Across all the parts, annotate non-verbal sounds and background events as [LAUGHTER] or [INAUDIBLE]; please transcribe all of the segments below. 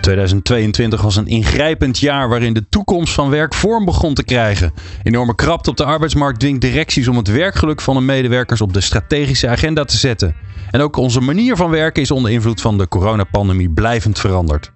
2022 was een ingrijpend jaar waarin de toekomst van werk vorm begon te krijgen. Enorme krapte op de arbeidsmarkt dwingt directies om het werkgeluk van hun medewerkers op de strategische agenda te zetten. En ook onze manier van werken is onder invloed van de coronapandemie blijvend veranderd.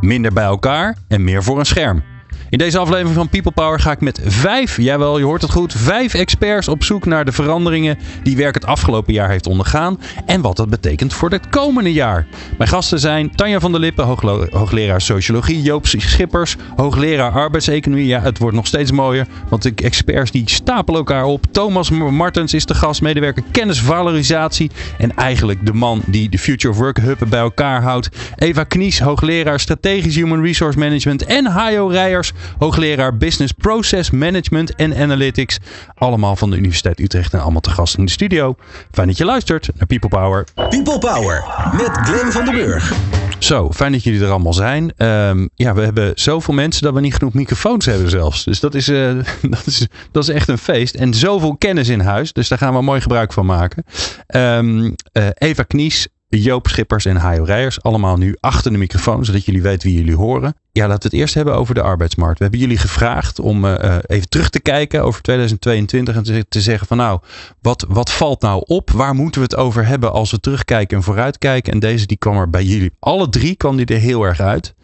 Minder bij elkaar en meer voor een scherm. In deze aflevering van People Power ga ik met vijf, jawel, je hoort het goed, vijf experts op zoek naar de veranderingen die werk het afgelopen jaar heeft ondergaan en wat dat betekent voor het komende jaar. Mijn gasten zijn Tanja van der Lippen, hoogleraar sociologie, Joop Schippers, hoogleraar arbeidseconomie. Ja, het wordt nog steeds mooier, want de experts die stapelen elkaar op. Thomas Martens is de gast, medewerker kennisvalorisatie en eigenlijk de man die de Future of Work Hub bij elkaar houdt. Eva Knies, hoogleraar strategisch human resource management en Hajo Rijers, hoogleraar Business Process Management en Analytics. Allemaal van de Universiteit Utrecht en allemaal te gast in de studio. Fijn dat je luistert naar People Power. People Power met Glenn van den Burg. Zo, fijn dat jullie er allemaal zijn. Ehm, ja, we hebben zoveel mensen dat we niet genoeg microfoons hebben zelfs. Dus dat is, uh, [LAUGHS] dat is, dat is echt een feest. En zoveel kennis in huis. Dus daar gaan we mooi gebruik van maken. Um, uh, Eva Knies, Joop Schippers en Hajo Rijers. Allemaal nu achter de microfoon, zodat jullie weten wie jullie horen. Ja, laten we het eerst hebben over de arbeidsmarkt. We hebben jullie gevraagd om uh, even terug te kijken over 2022 en te, te, zeggen van nou, wat, wat valt nou op? Waar moeten we het over hebben als we terugkijken en vooruitkijken? En deze die kwam er bij jullie, alle drie kwam die er heel erg uit.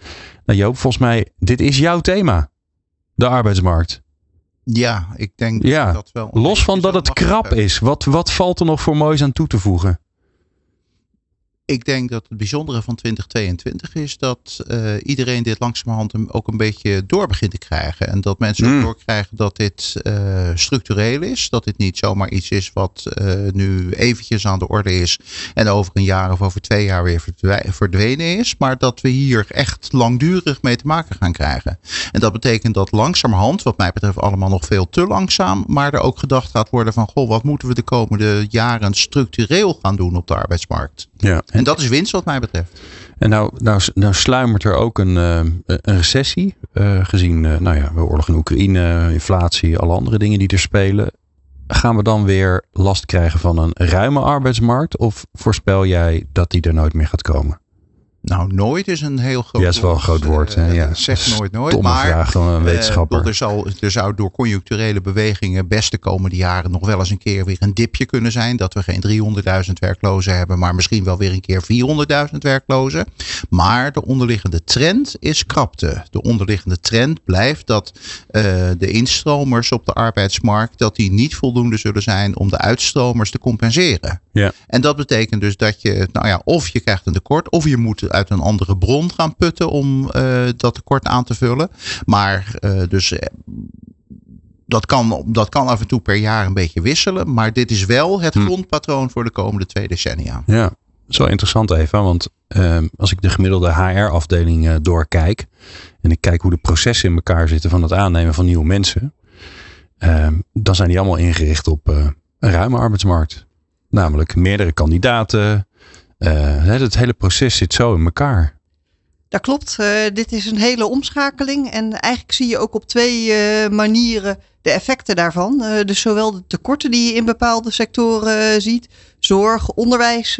Nou Joop, volgens mij, dit is jouw thema. De arbeidsmarkt. Ja, ik denk ja, dat wel. Los van dat het krap is, wat, wat valt er nog voor moois aan toe te voegen? Ik denk dat het bijzondere van 2022 is dat uh, iedereen dit langzamerhand ook een beetje door begint te krijgen. En dat mensen mm. ook doorkrijgen dat dit uh, structureel is. Dat dit niet zomaar iets is wat uh, nu eventjes aan de orde is en over een jaar of over twee jaar weer verdwenen is. Maar dat we hier echt langdurig mee te maken gaan krijgen. En dat betekent dat langzamerhand, wat mij betreft allemaal nog veel te langzaam, maar er ook gedacht gaat worden van goh, wat moeten we de komende jaren structureel gaan doen op de arbeidsmarkt. Ja. En dat is winst wat mij betreft. En nou, nou, nou sluimert er ook een, uh, een recessie. Uh, gezien uh, nou ja, de oorlog in Oekraïne, inflatie, alle andere dingen die er spelen. Gaan we dan weer last krijgen van een ruime arbeidsmarkt? Of voorspel jij dat die er nooit meer gaat komen? Nou, nooit is een heel groot woord. Ja, is wel een groot woord. Hè? Ja. Zeg nooit nooit. Domme maar, vraag dan een wetenschapper. Uh, er, zal, er zou door conjuncturele bewegingen best de komende jaren nog wel eens een keer weer een dipje kunnen zijn. Dat we geen 300.000 werklozen hebben, maar misschien wel weer een keer 400.000 werklozen. Maar de onderliggende trend is krapte. De onderliggende trend blijft dat uh, de instromers op de arbeidsmarkt, dat die niet voldoende zullen zijn om de uitstromers te compenseren. Ja. En dat betekent dus dat je, nou ja, of je krijgt een tekort, of je moet uit een andere bron gaan putten om uh, dat tekort aan te vullen. Maar uh, dus uh, dat kan, dat kan af en toe per jaar een beetje wisselen. Maar dit is wel het hm. grondpatroon voor de komende twee decennia. Ja, dat is wel interessant Eva. Want als ik de gemiddelde HR-afdeling doorkijk. En ik kijk hoe de processen in elkaar zitten van het aannemen van nieuwe mensen. dan zijn die allemaal ingericht op een ruime arbeidsmarkt. Namelijk meerdere kandidaten, het hele proces zit zo in elkaar. Dat klopt. Uh, dit is een hele omschakeling. En eigenlijk zie je ook op twee uh, manieren de effecten daarvan. Dus zowel de tekorten die je in bepaalde sectoren ziet. Zorg, onderwijs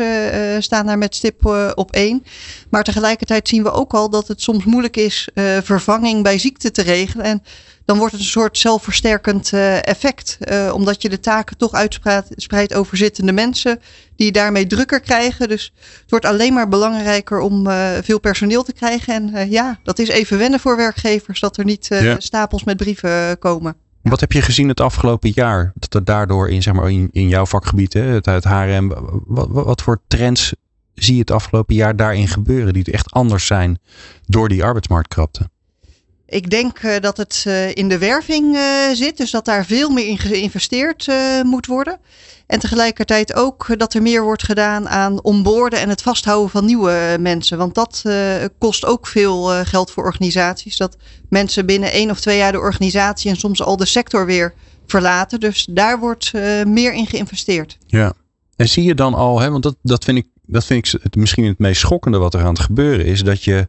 staan daar met stip op één. Maar tegelijkertijd zien we ook al dat het soms moeilijk is vervanging bij ziekte te regelen. En dan wordt het een soort zelfversterkend uh, effect. Uh, omdat je de taken toch uitspreidt over zittende mensen. Die daarmee drukker krijgen. Dus het wordt alleen maar belangrijker om uh, veel personeel te krijgen. En ja, dat is even wennen voor werkgevers. Dat er niet ja. stapels met brieven komen. Wat heb je gezien het afgelopen jaar? Dat er daardoor in, zeg maar, in, in jouw vakgebied, hè, het, het HRM. Wat, wat, wat voor trends zie je het afgelopen jaar daarin gebeuren? Die echt anders zijn door die arbeidsmarktkrapte? Ik denk uh, dat het uh, in de werving uh, zit, dus dat daar veel meer in geïnvesteerd moet worden. En tegelijkertijd ook dat er meer wordt gedaan aan onboorden en het vasthouden van nieuwe mensen. Want dat kost ook veel geld voor organisaties. Dat mensen binnen één of twee jaar de organisatie en soms al de sector weer verlaten. Dus daar wordt meer in geïnvesteerd. Ja, en zie je dan al, hè, want dat, dat vind ik, dat vind ik misschien het meest schokkende wat er aan het gebeuren is, dat je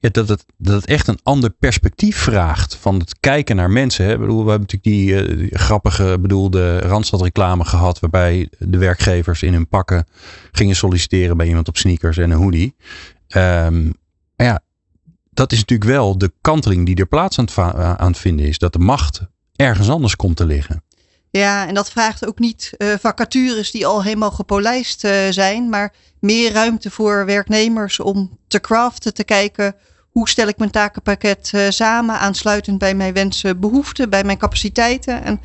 ja, dat, het, dat echt een ander perspectief vraagt van het kijken naar mensen. Hè. bedoel, we hebben natuurlijk die, uh, grappige bedoelde Randstad-reclame gehad, waarbij de werkgevers in hun pakken gingen solliciteren bij iemand op sneakers en een hoodie. Um, maar ja, dat is natuurlijk wel de kanteling die er plaats aan aan het vinden is. Dat de macht ergens anders komt te liggen. Ja, en dat vraagt ook niet uh, vacatures die al helemaal gepolijst uh, zijn, maar meer ruimte voor werknemers om te craften, te kijken hoe stel ik mijn takenpakket uh, samen, aansluitend bij mijn wensen, behoeften, bij mijn capaciteiten. En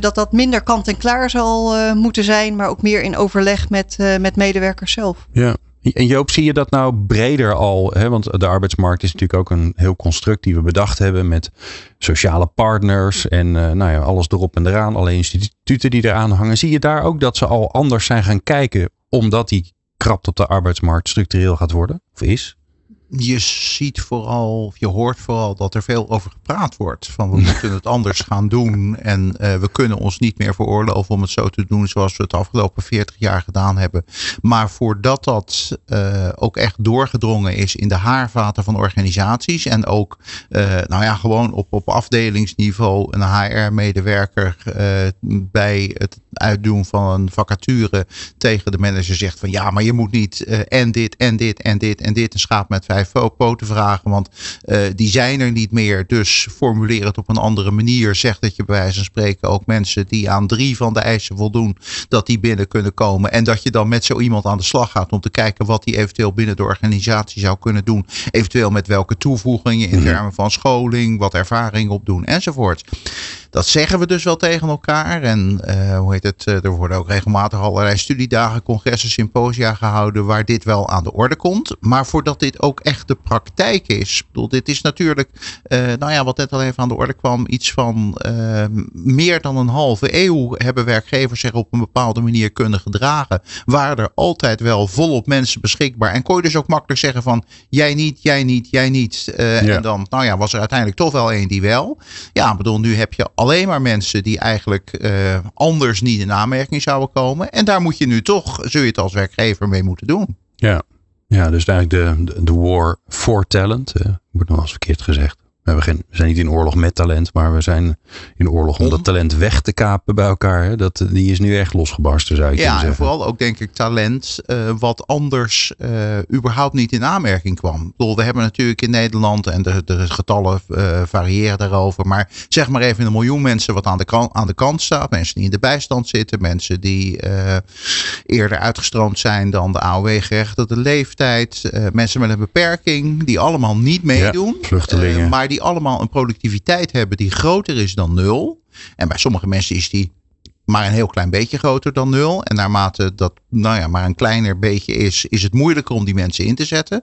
dat dat minder kant en klaar zal moeten zijn, maar ook meer in overleg met, met medewerkers zelf. Ja, en Joop, zie je dat nou breder al? Hè? Want de arbeidsmarkt is natuurlijk ook een heel construct we bedacht hebben met sociale partners en uh, nou ja, alles erop en eraan. Alle instituten die eraan hangen. Zie je daar ook dat ze al anders zijn gaan kijken omdat die krapte op de arbeidsmarkt structureel gaat worden? Of is? Je ziet vooral, je hoort vooral dat er veel over gepraat wordt. Van we moeten het anders gaan doen. En uh, we kunnen ons niet meer veroorloven om het zo te doen zoals we het de afgelopen 40 jaar gedaan hebben. Maar voordat dat uh, ook echt doorgedrongen is in de haarvaten van organisaties. En ook, uh, nou ja, gewoon op, op afdelingsniveau een HR-medewerker bij het uitdoen van een vacature tegen de manager zegt van ja, maar je moet niet en dit en dit en dit en dit een schaap met vijf poten vragen, want uh, die zijn er niet meer. Dus formuleer het op een andere manier. Zeg dat je bij wijze van spreken ook mensen die aan drie van de eisen voldoen, dat die binnen kunnen komen. En dat je dan met zo iemand aan de slag gaat om te kijken wat die eventueel binnen de organisatie zou kunnen doen. Eventueel met welke toevoegingen in mhm. termen van scholing, wat ervaring opdoen enzovoort. Dat zeggen we dus wel tegen elkaar. En uh, hoe heet het? Eh, er worden ook regelmatig allerlei studiedagen, congressen, symposia gehouden waar dit wel aan de orde komt. Maar voordat dit ook echt de praktijk is. Ik bedoel, dit is natuurlijk, uh, nou ja, wat net al even aan de orde kwam, iets van uh, meer dan een halve eeuw hebben werkgevers zich op een bepaalde manier kunnen gedragen. Waren er altijd wel volop mensen beschikbaar. En kon je dus ook makkelijk zeggen van jij niet, jij niet, jij niet. Ja. En dan, nou ja, was er uiteindelijk toch wel één die wel. Ja, ik bedoel, nu heb je alleen maar mensen die eigenlijk uh, anders niet in aanmerking zouden komen. En daar moet je nu toch, zul je het als werkgever mee moeten doen. Ja, ja dus eigenlijk de, de, war for talent, uh, wordt nog eens verkeerd gezegd. We, hebben geen, we zijn niet in oorlog met talent, maar we zijn in oorlog om dat talent weg te kapen bij elkaar. Hè? Dat, die is nu echt losgebarsten, zou je ja, zeggen. Ja, vooral ook denk ik talent uh, wat anders uh, überhaupt niet in aanmerking kwam. Ik bedoel, we hebben natuurlijk in Nederland, en de, de getallen uh, variëren daarover, maar zeg maar even een miljoen mensen wat aan de, kant, aan de kant staat. Mensen die in de bijstand zitten, mensen die eerder uitgestroomd zijn dan de AOW-gerechtigde leeftijd, mensen met een beperking, die allemaal niet meedoen. Ja, vluchtelingen. maar die die allemaal een productiviteit hebben die groter is dan nul. En bij sommige mensen is die maar een heel klein beetje groter dan nul. En naarmate dat nou ja, maar een kleiner beetje is, is het moeilijker om die mensen in te zetten.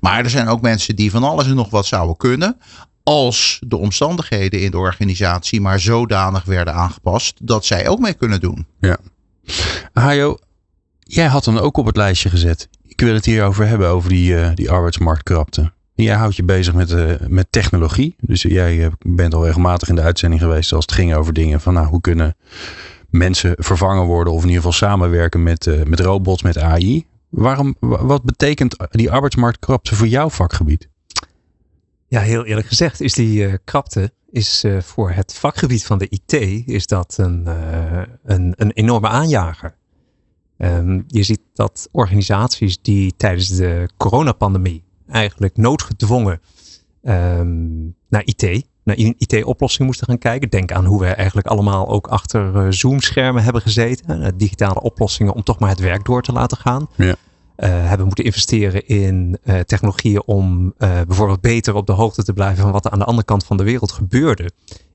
Maar er zijn ook mensen die van alles en nog wat zouden kunnen. Als de omstandigheden in de organisatie maar zodanig werden aangepast dat zij ook mee kunnen doen. Ja. Hajo, jij had hem ook op het lijstje gezet. Ik wil het hier over hebben, over die, uh, die arbeidsmarktkrapte. Jij houdt je bezig met, uh, met technologie. Dus jij eh, bent al regelmatig in de uitzending geweest als het ging over dingen van nou, hoe kunnen mensen vervangen worden of in ieder geval samenwerken met, uh, met robots, met AI. Waarom, wat betekent die arbeidsmarktkrapte voor jouw vakgebied? Ja, heel eerlijk gezegd is die uh, krapte is, voor het vakgebied van de IT is dat een, een, een enorme aanjager. Um, je ziet dat organisaties die tijdens de coronapandemie eigenlijk noodgedwongen um, naar IT, naar IT-oplossingen moesten gaan kijken. Denk aan hoe we eigenlijk allemaal ook achter uh, Zoom-schermen hebben gezeten. Uh, digitale oplossingen om toch maar het werk door te laten gaan. Ja. Uh, hebben moeten investeren in technologieën om bijvoorbeeld beter op de hoogte te blijven van wat er aan de andere kant van de wereld gebeurde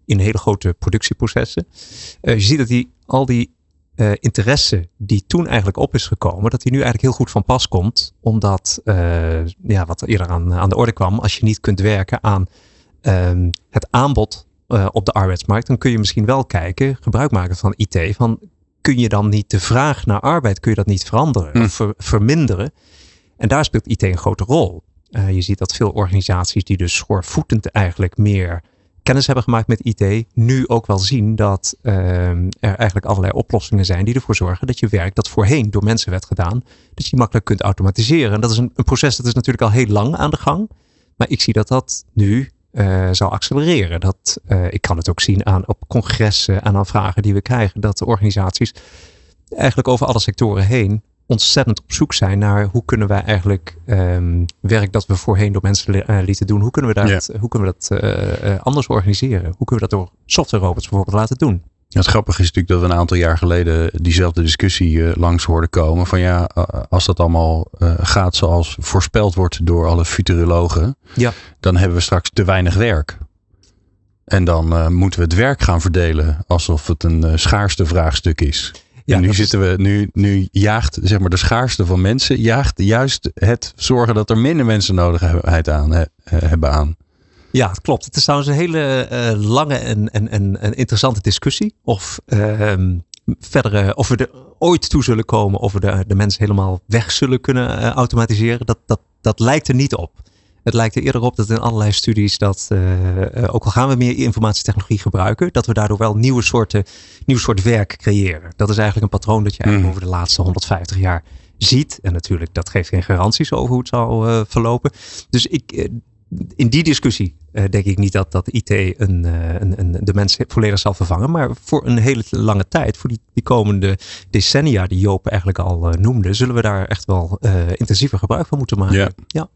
in hele grote productieprocessen. je ziet dat die, al die uh, interesse die toen eigenlijk op is gekomen, dat die nu eigenlijk heel goed van pas komt. Omdat, uh, ja, wat eerder aan, aan de orde kwam, als je niet kunt werken aan um, het aanbod uh, op de arbeidsmarkt, dan kun je misschien wel kijken, gebruik maken van IT, van kun je dan niet de vraag naar arbeid, kun je dat niet veranderen hm. of ver, verminderen? En daar speelt IT een grote rol. je ziet dat veel organisaties die dus schoorvoetend eigenlijk meer kennis hebben gemaakt met IT, nu ook wel zien dat ehm, er eigenlijk allerlei oplossingen zijn die ervoor zorgen dat je werk dat voorheen door mensen werd gedaan, dat je makkelijk kunt automatiseren. En dat is een, een proces dat is natuurlijk al heel lang aan de gang. Maar ik zie dat dat nu uh, zal accelereren. Dat, uh, ik kan het ook zien aan op congressen en aan vragen die we krijgen, dat de organisaties eigenlijk over alle sectoren heen ontzettend op zoek zijn naar hoe kunnen wij eigenlijk um, werk dat we voorheen door mensen uh, lieten doen, hoe kunnen we dat, hoe kunnen we dat uh, anders organiseren? Hoe kunnen we dat door software robots bijvoorbeeld laten doen? Ja, het grappige is natuurlijk dat we een aantal jaar geleden diezelfde discussie uh, langs hoorden komen. Van ja, als dat allemaal uh, gaat zoals voorspeld wordt door alle futurologen, ja. dan hebben we straks te weinig werk. En dan uh, moeten we het werk gaan verdelen alsof het een schaarste vraagstuk is. Ja, en nu zitten we, nu, nu jaagt zeg maar de schaarste van mensen, jaagt juist het zorgen dat er minder mensen nodigheid aan he, hebben aan. Ja, het klopt. Het is trouwens een hele uh, lange en, en, en, en, interessante discussie. Of, uh, verdere, of we er ooit toe zullen komen of we de, de mensen helemaal weg zullen kunnen uh, automatiseren. Dat, dat, dat lijkt er niet op. Het lijkt er eerder op dat in allerlei studies dat, uh, ook al gaan we meer informatietechnologie gebruiken, dat we daardoor wel nieuwe soorten, nieuw soort werk creëren. Dat is eigenlijk een patroon dat je eigenlijk mm. over de laatste 150 jaar ziet. En natuurlijk, dat geeft geen garanties over hoe het zal uh, verlopen. Dus ik, in die discussie uh, denk ik niet dat, dat IT een, een, een, de mens volledig zal vervangen. Maar voor een hele lange tijd, voor die, die komende decennia die Joop eigenlijk al noemde, zullen we daar echt wel intensiever gebruik van moeten maken. Ja. ja.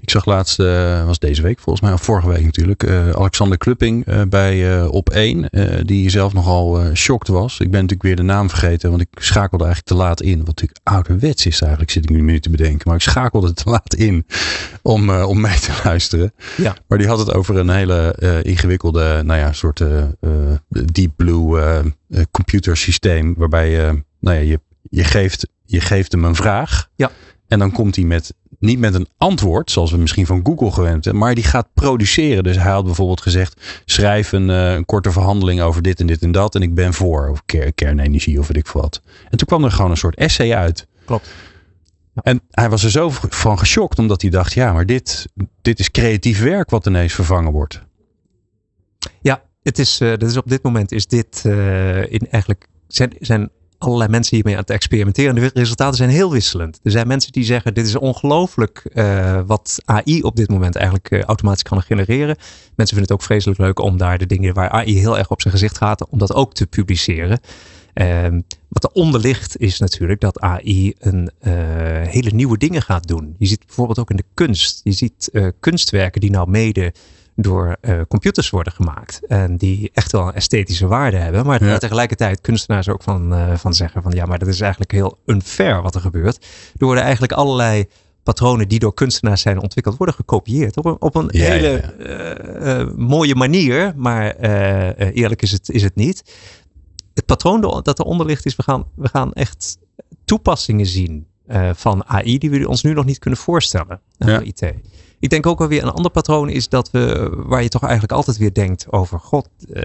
Ik zag laatst, uh, was deze week volgens mij, of vorige week natuurlijk, uh, Alexander Klupping uh, bij Op 1, die zelf nogal shocked was. Ik ben natuurlijk weer de naam vergeten, want ik schakelde eigenlijk te laat in. Wat natuurlijk ouderwets is eigenlijk, zit ik nu niet te bedenken. Maar ik schakelde te laat in om, om mee te [LAUGHS] luisteren. Ja. Maar die had het over een hele ingewikkelde, nou ja, soort deep blue computersysteem. Waarbij nou ja, je, je, geeft, je geeft hem een vraag. Ja. En dan komt hij met niet met een antwoord, zoals we misschien van Google gewend zijn, maar die gaat produceren. Dus hij had bijvoorbeeld gezegd: schrijf een, uh, een korte verhandeling over dit en dit en dat. En ik ben voor, of ker kernenergie of weet ik wat. En toen kwam er gewoon een soort essay uit. Klopt. En hij was er zo van geschokt, omdat hij dacht: ja, maar dit, dit is creatief werk wat ineens vervangen wordt. Ja, het is, uh, dat is op dit moment is dit uh, in eigenlijk zijn, zijn allerlei mensen hiermee aan het experimenteren. De resultaten zijn heel wisselend. Er zijn mensen die zeggen: dit is ongelooflijk uh, wat AI op dit moment eigenlijk uh, automatisch kan genereren. Mensen vinden het ook vreselijk leuk om daar de dingen waar AI heel erg op zijn gezicht gaat, om dat ook te publiceren. Uh, wat eronder ligt is natuurlijk dat AI een uh, hele nieuwe dingen gaat doen. Je ziet bijvoorbeeld ook in de kunst. Je ziet kunstwerken die nou mede door uh, computers worden gemaakt. En die echt wel een esthetische waarde hebben. Maar ja. tegelijkertijd kunstenaars ook van, uh, van zeggen van ja, maar dat is eigenlijk heel unfair wat er gebeurt. Er worden eigenlijk allerlei patronen die door kunstenaars zijn ontwikkeld, worden gekopieerd. Op een, op een ja, hele ja. Uh, mooie manier, maar eerlijk is het, is het niet. Het patroon dat eronder ligt is, we gaan, we gaan echt toepassingen zien van AI die we ons nu nog niet kunnen voorstellen. Ja. IT. Ik denk ook wel weer een ander patroon is dat we, waar je toch eigenlijk altijd weer denkt over God, uh,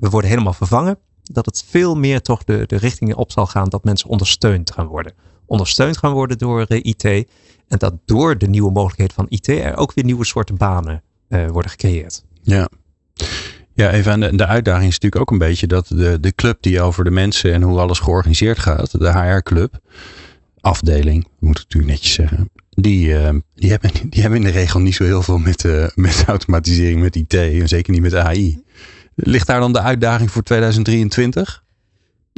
we worden helemaal vervangen. Dat het veel meer toch de, de richting op zal gaan dat mensen ondersteund gaan worden. Ondersteund gaan worden door uh, IT. En dat door de nieuwe mogelijkheden van IT er ook weer nieuwe soorten banen uh, worden gecreëerd. Ja. Ja, even aan de, de, uitdaging is natuurlijk ook een beetje dat de, de club die over de mensen en hoe alles georganiseerd gaat, de HR-club, afdeling, moet ik natuurlijk netjes zeggen, die, uh, die, hebben, die hebben in de regel niet zo heel veel met, uh, met automatisering, met IT en zeker niet met AI. Ligt daar dan de uitdaging voor 2023?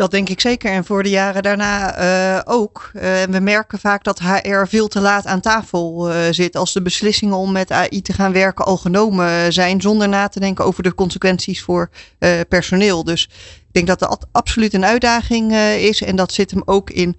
Dat denk ik zeker. En voor de jaren daarna uh, ook. we merken vaak dat HR veel te laat aan tafel zit. Als de beslissingen om met AI te gaan werken al genomen zijn. Zonder na te denken over de consequenties voor personeel. Dus ik denk dat dat absoluut een uitdaging is. En dat zit hem ook in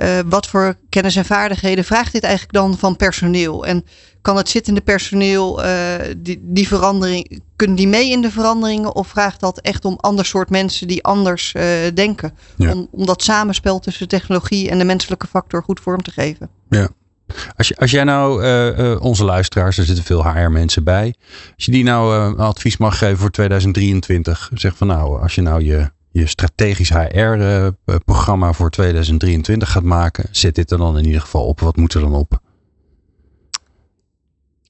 uh, wat voor kennis en vaardigheden vraagt dit eigenlijk dan van personeel? En kan het zittende personeel uh, die, die verandering, kunnen die mee in de veranderingen? Of vraagt dat echt om ander soort mensen die anders uh, denken? Ja. Om, om dat samenspel tussen technologie en de menselijke factor goed vorm te geven. Ja. Als, je, als jij nou uh, onze luisteraars, er zitten veel HR-mensen bij. Als je die nou advies mag geven voor 2023. Zeg van nou, als je nou je je strategisch HR-programma eh, voor 2023 gaat maken, zet dit er dan in ieder geval op. Wat moet er dan op?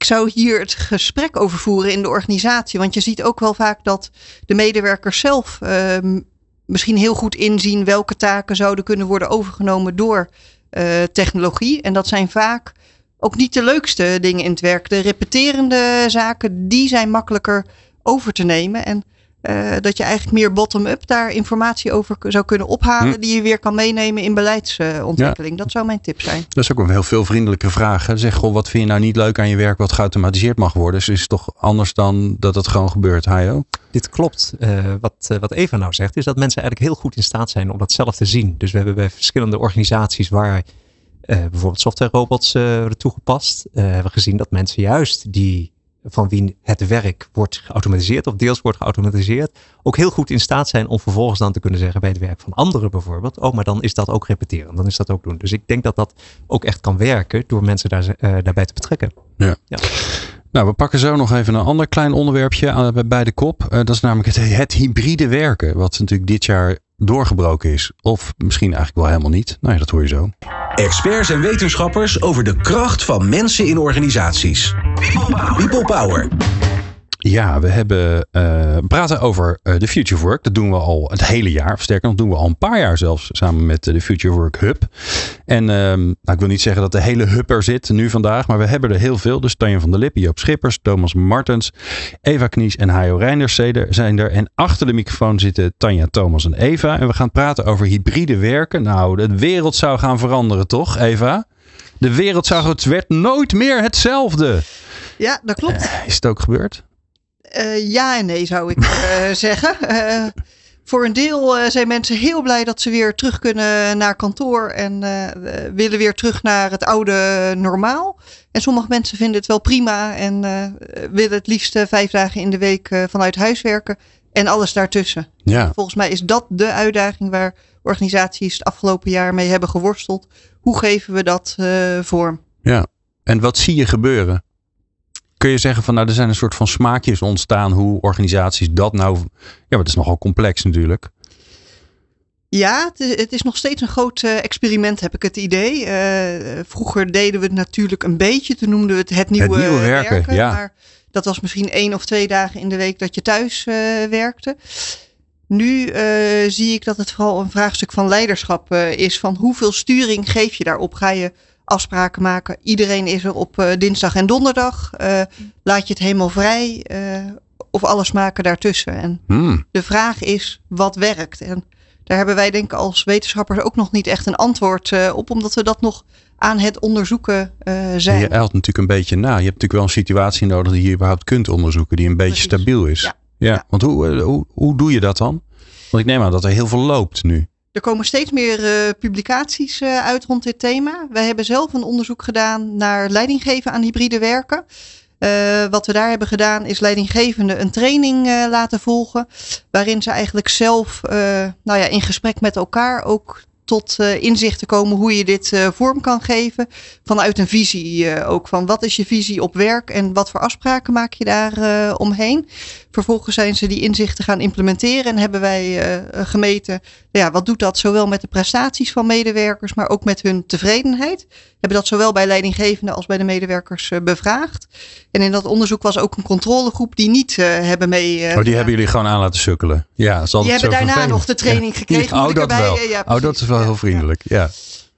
Ik zou hier het gesprek over voeren in de organisatie. Want je ziet ook wel vaak dat de medewerkers zelf ehm, misschien heel goed inzien welke taken zouden kunnen worden overgenomen door uh, technologie. En dat zijn vaak ook niet de leukste dingen in het werk. De repeterende zaken, die zijn makkelijker over te nemen. En uh, dat je eigenlijk meer bottom-up daar informatie over zou kunnen ophalen. Hm. Die je weer kan meenemen in beleidsontwikkeling. Dat zou mijn tip zijn. Dat is ook een heel veel vriendelijke vraag. Hè? Zeg, goh, wat vind je nou niet leuk aan je werk wat geautomatiseerd mag worden? Dus is het toch anders dan dat het gewoon gebeurt, Hayo? Dit klopt. Uh, wat, uh, wat Eva nou zegt, is dat mensen eigenlijk heel goed in staat zijn om dat zelf te zien. Dus we hebben bij verschillende organisaties waar bijvoorbeeld software robots worden toegepast. hebben we gezien dat mensen juist die van wie het werk wordt geautomatiseerd of deels wordt geautomatiseerd, ook heel goed in staat zijn om vervolgens dan te kunnen zeggen bij het werk van anderen bijvoorbeeld, oh maar dan is dat ook repeteren, dan is dat ook doen. Dus ik denk dat dat ook echt kan werken door mensen daar, uh, daarbij te betrekken. Ja. ja. Nou, we pakken zo nog even een ander klein onderwerpje bij de kop. Uh, dat is namelijk het, het hybride werken, wat natuurlijk dit jaar doorgebroken is. Of misschien eigenlijk wel helemaal niet. Nou ja, dat hoor je zo. Experts en wetenschappers over de kracht van mensen in organisaties. People Power. People Power. Ja, we hebben uh, praten over uh, de Future Work. Dat doen we al het hele jaar. Of sterker nog, doen we al een paar jaar zelfs samen met de Future Work Hub. En uh, nou, ik wil niet zeggen dat de hele hub er zit nu vandaag. Maar we hebben er heel veel. Dus Tanja van der Lippen, Joop Schippers, Thomas Martens, Eva Knies en Hajo Reinders zijn er. En achter de microfoon zitten Tanja, Thomas en Eva. En we gaan praten over hybride werken. Nou, de wereld zou gaan veranderen, toch Eva? De wereld zou, het werd nooit meer hetzelfde. Ja, dat klopt. is het ook gebeurd? Uh, ja en nee, zou ik uh, [LAUGHS] zeggen. Uh, voor een deel zijn mensen heel blij dat ze weer terug kunnen naar kantoor en willen weer terug naar het oude normaal. En sommige mensen vinden het wel prima en willen het liefst vijf dagen in de week vanuit huis werken en alles daartussen. Ja. Volgens mij is dat de uitdaging waar organisaties het afgelopen jaar mee hebben geworsteld. Hoe geven we dat vorm? Ja, en wat zie je gebeuren? Kun je zeggen van nou, er zijn een soort van smaakjes ontstaan hoe organisaties dat nou. Ja, maar het is nogal complex natuurlijk. Ja, het is, het is nog steeds een groot uh, experiment, heb ik het idee. Uh, vroeger deden we het natuurlijk een beetje. Toen noemden we het het nieuwe, het nieuwe werken. werken ja. Maar dat was misschien één of twee dagen in de week dat je thuis uh, werkte. Nu zie ik dat het vooral een vraagstuk van leiderschap is. Van hoeveel sturing geef je daarop? Ga je afspraken maken. Iedereen is er op uh, dinsdag en donderdag. Uh, laat je het helemaal vrij uh, of alles maken daartussen. En hmm. de vraag is wat werkt. En daar hebben wij denk ik als wetenschappers ook nog niet echt een antwoord op, omdat we dat nog aan het onderzoeken zijn. Je eilt natuurlijk een beetje na. Je hebt natuurlijk wel een situatie nodig die je überhaupt kunt onderzoeken, die een beetje Precies. stabiel is. Ja. ja. ja. Want hoe, hoe, hoe doe je dat dan? Want ik neem aan dat er heel veel loopt nu. Er komen steeds meer uh, publicaties uh, uit rond dit thema. Wij hebben zelf een onderzoek gedaan naar leidinggeven aan hybride werken. Uh, wat we daar hebben gedaan is leidinggevenden een training laten volgen. Waarin ze eigenlijk zelf nou ja, in gesprek met elkaar ook tot inzichten komen hoe je dit vorm kan geven. Vanuit een visie ook van wat is je visie op werk en wat voor afspraken maak je daar omheen. Vervolgens zijn ze die inzichten gaan implementeren en hebben wij gemeten ja, wat doet dat zowel met de prestaties van medewerkers, maar ook met hun tevredenheid. We hebben dat zowel bij leidinggevenden als bij de medewerkers bevraagd. En in dat onderzoek was ook een controlegroep die niet hebben mee. oh, die hebben jullie gewoon aan laten sukkelen. Ja, zal die hebben daarna nog de training gekregen. Oh, dat wel. Ja, oh, dat is wel heel vriendelijk. Ja.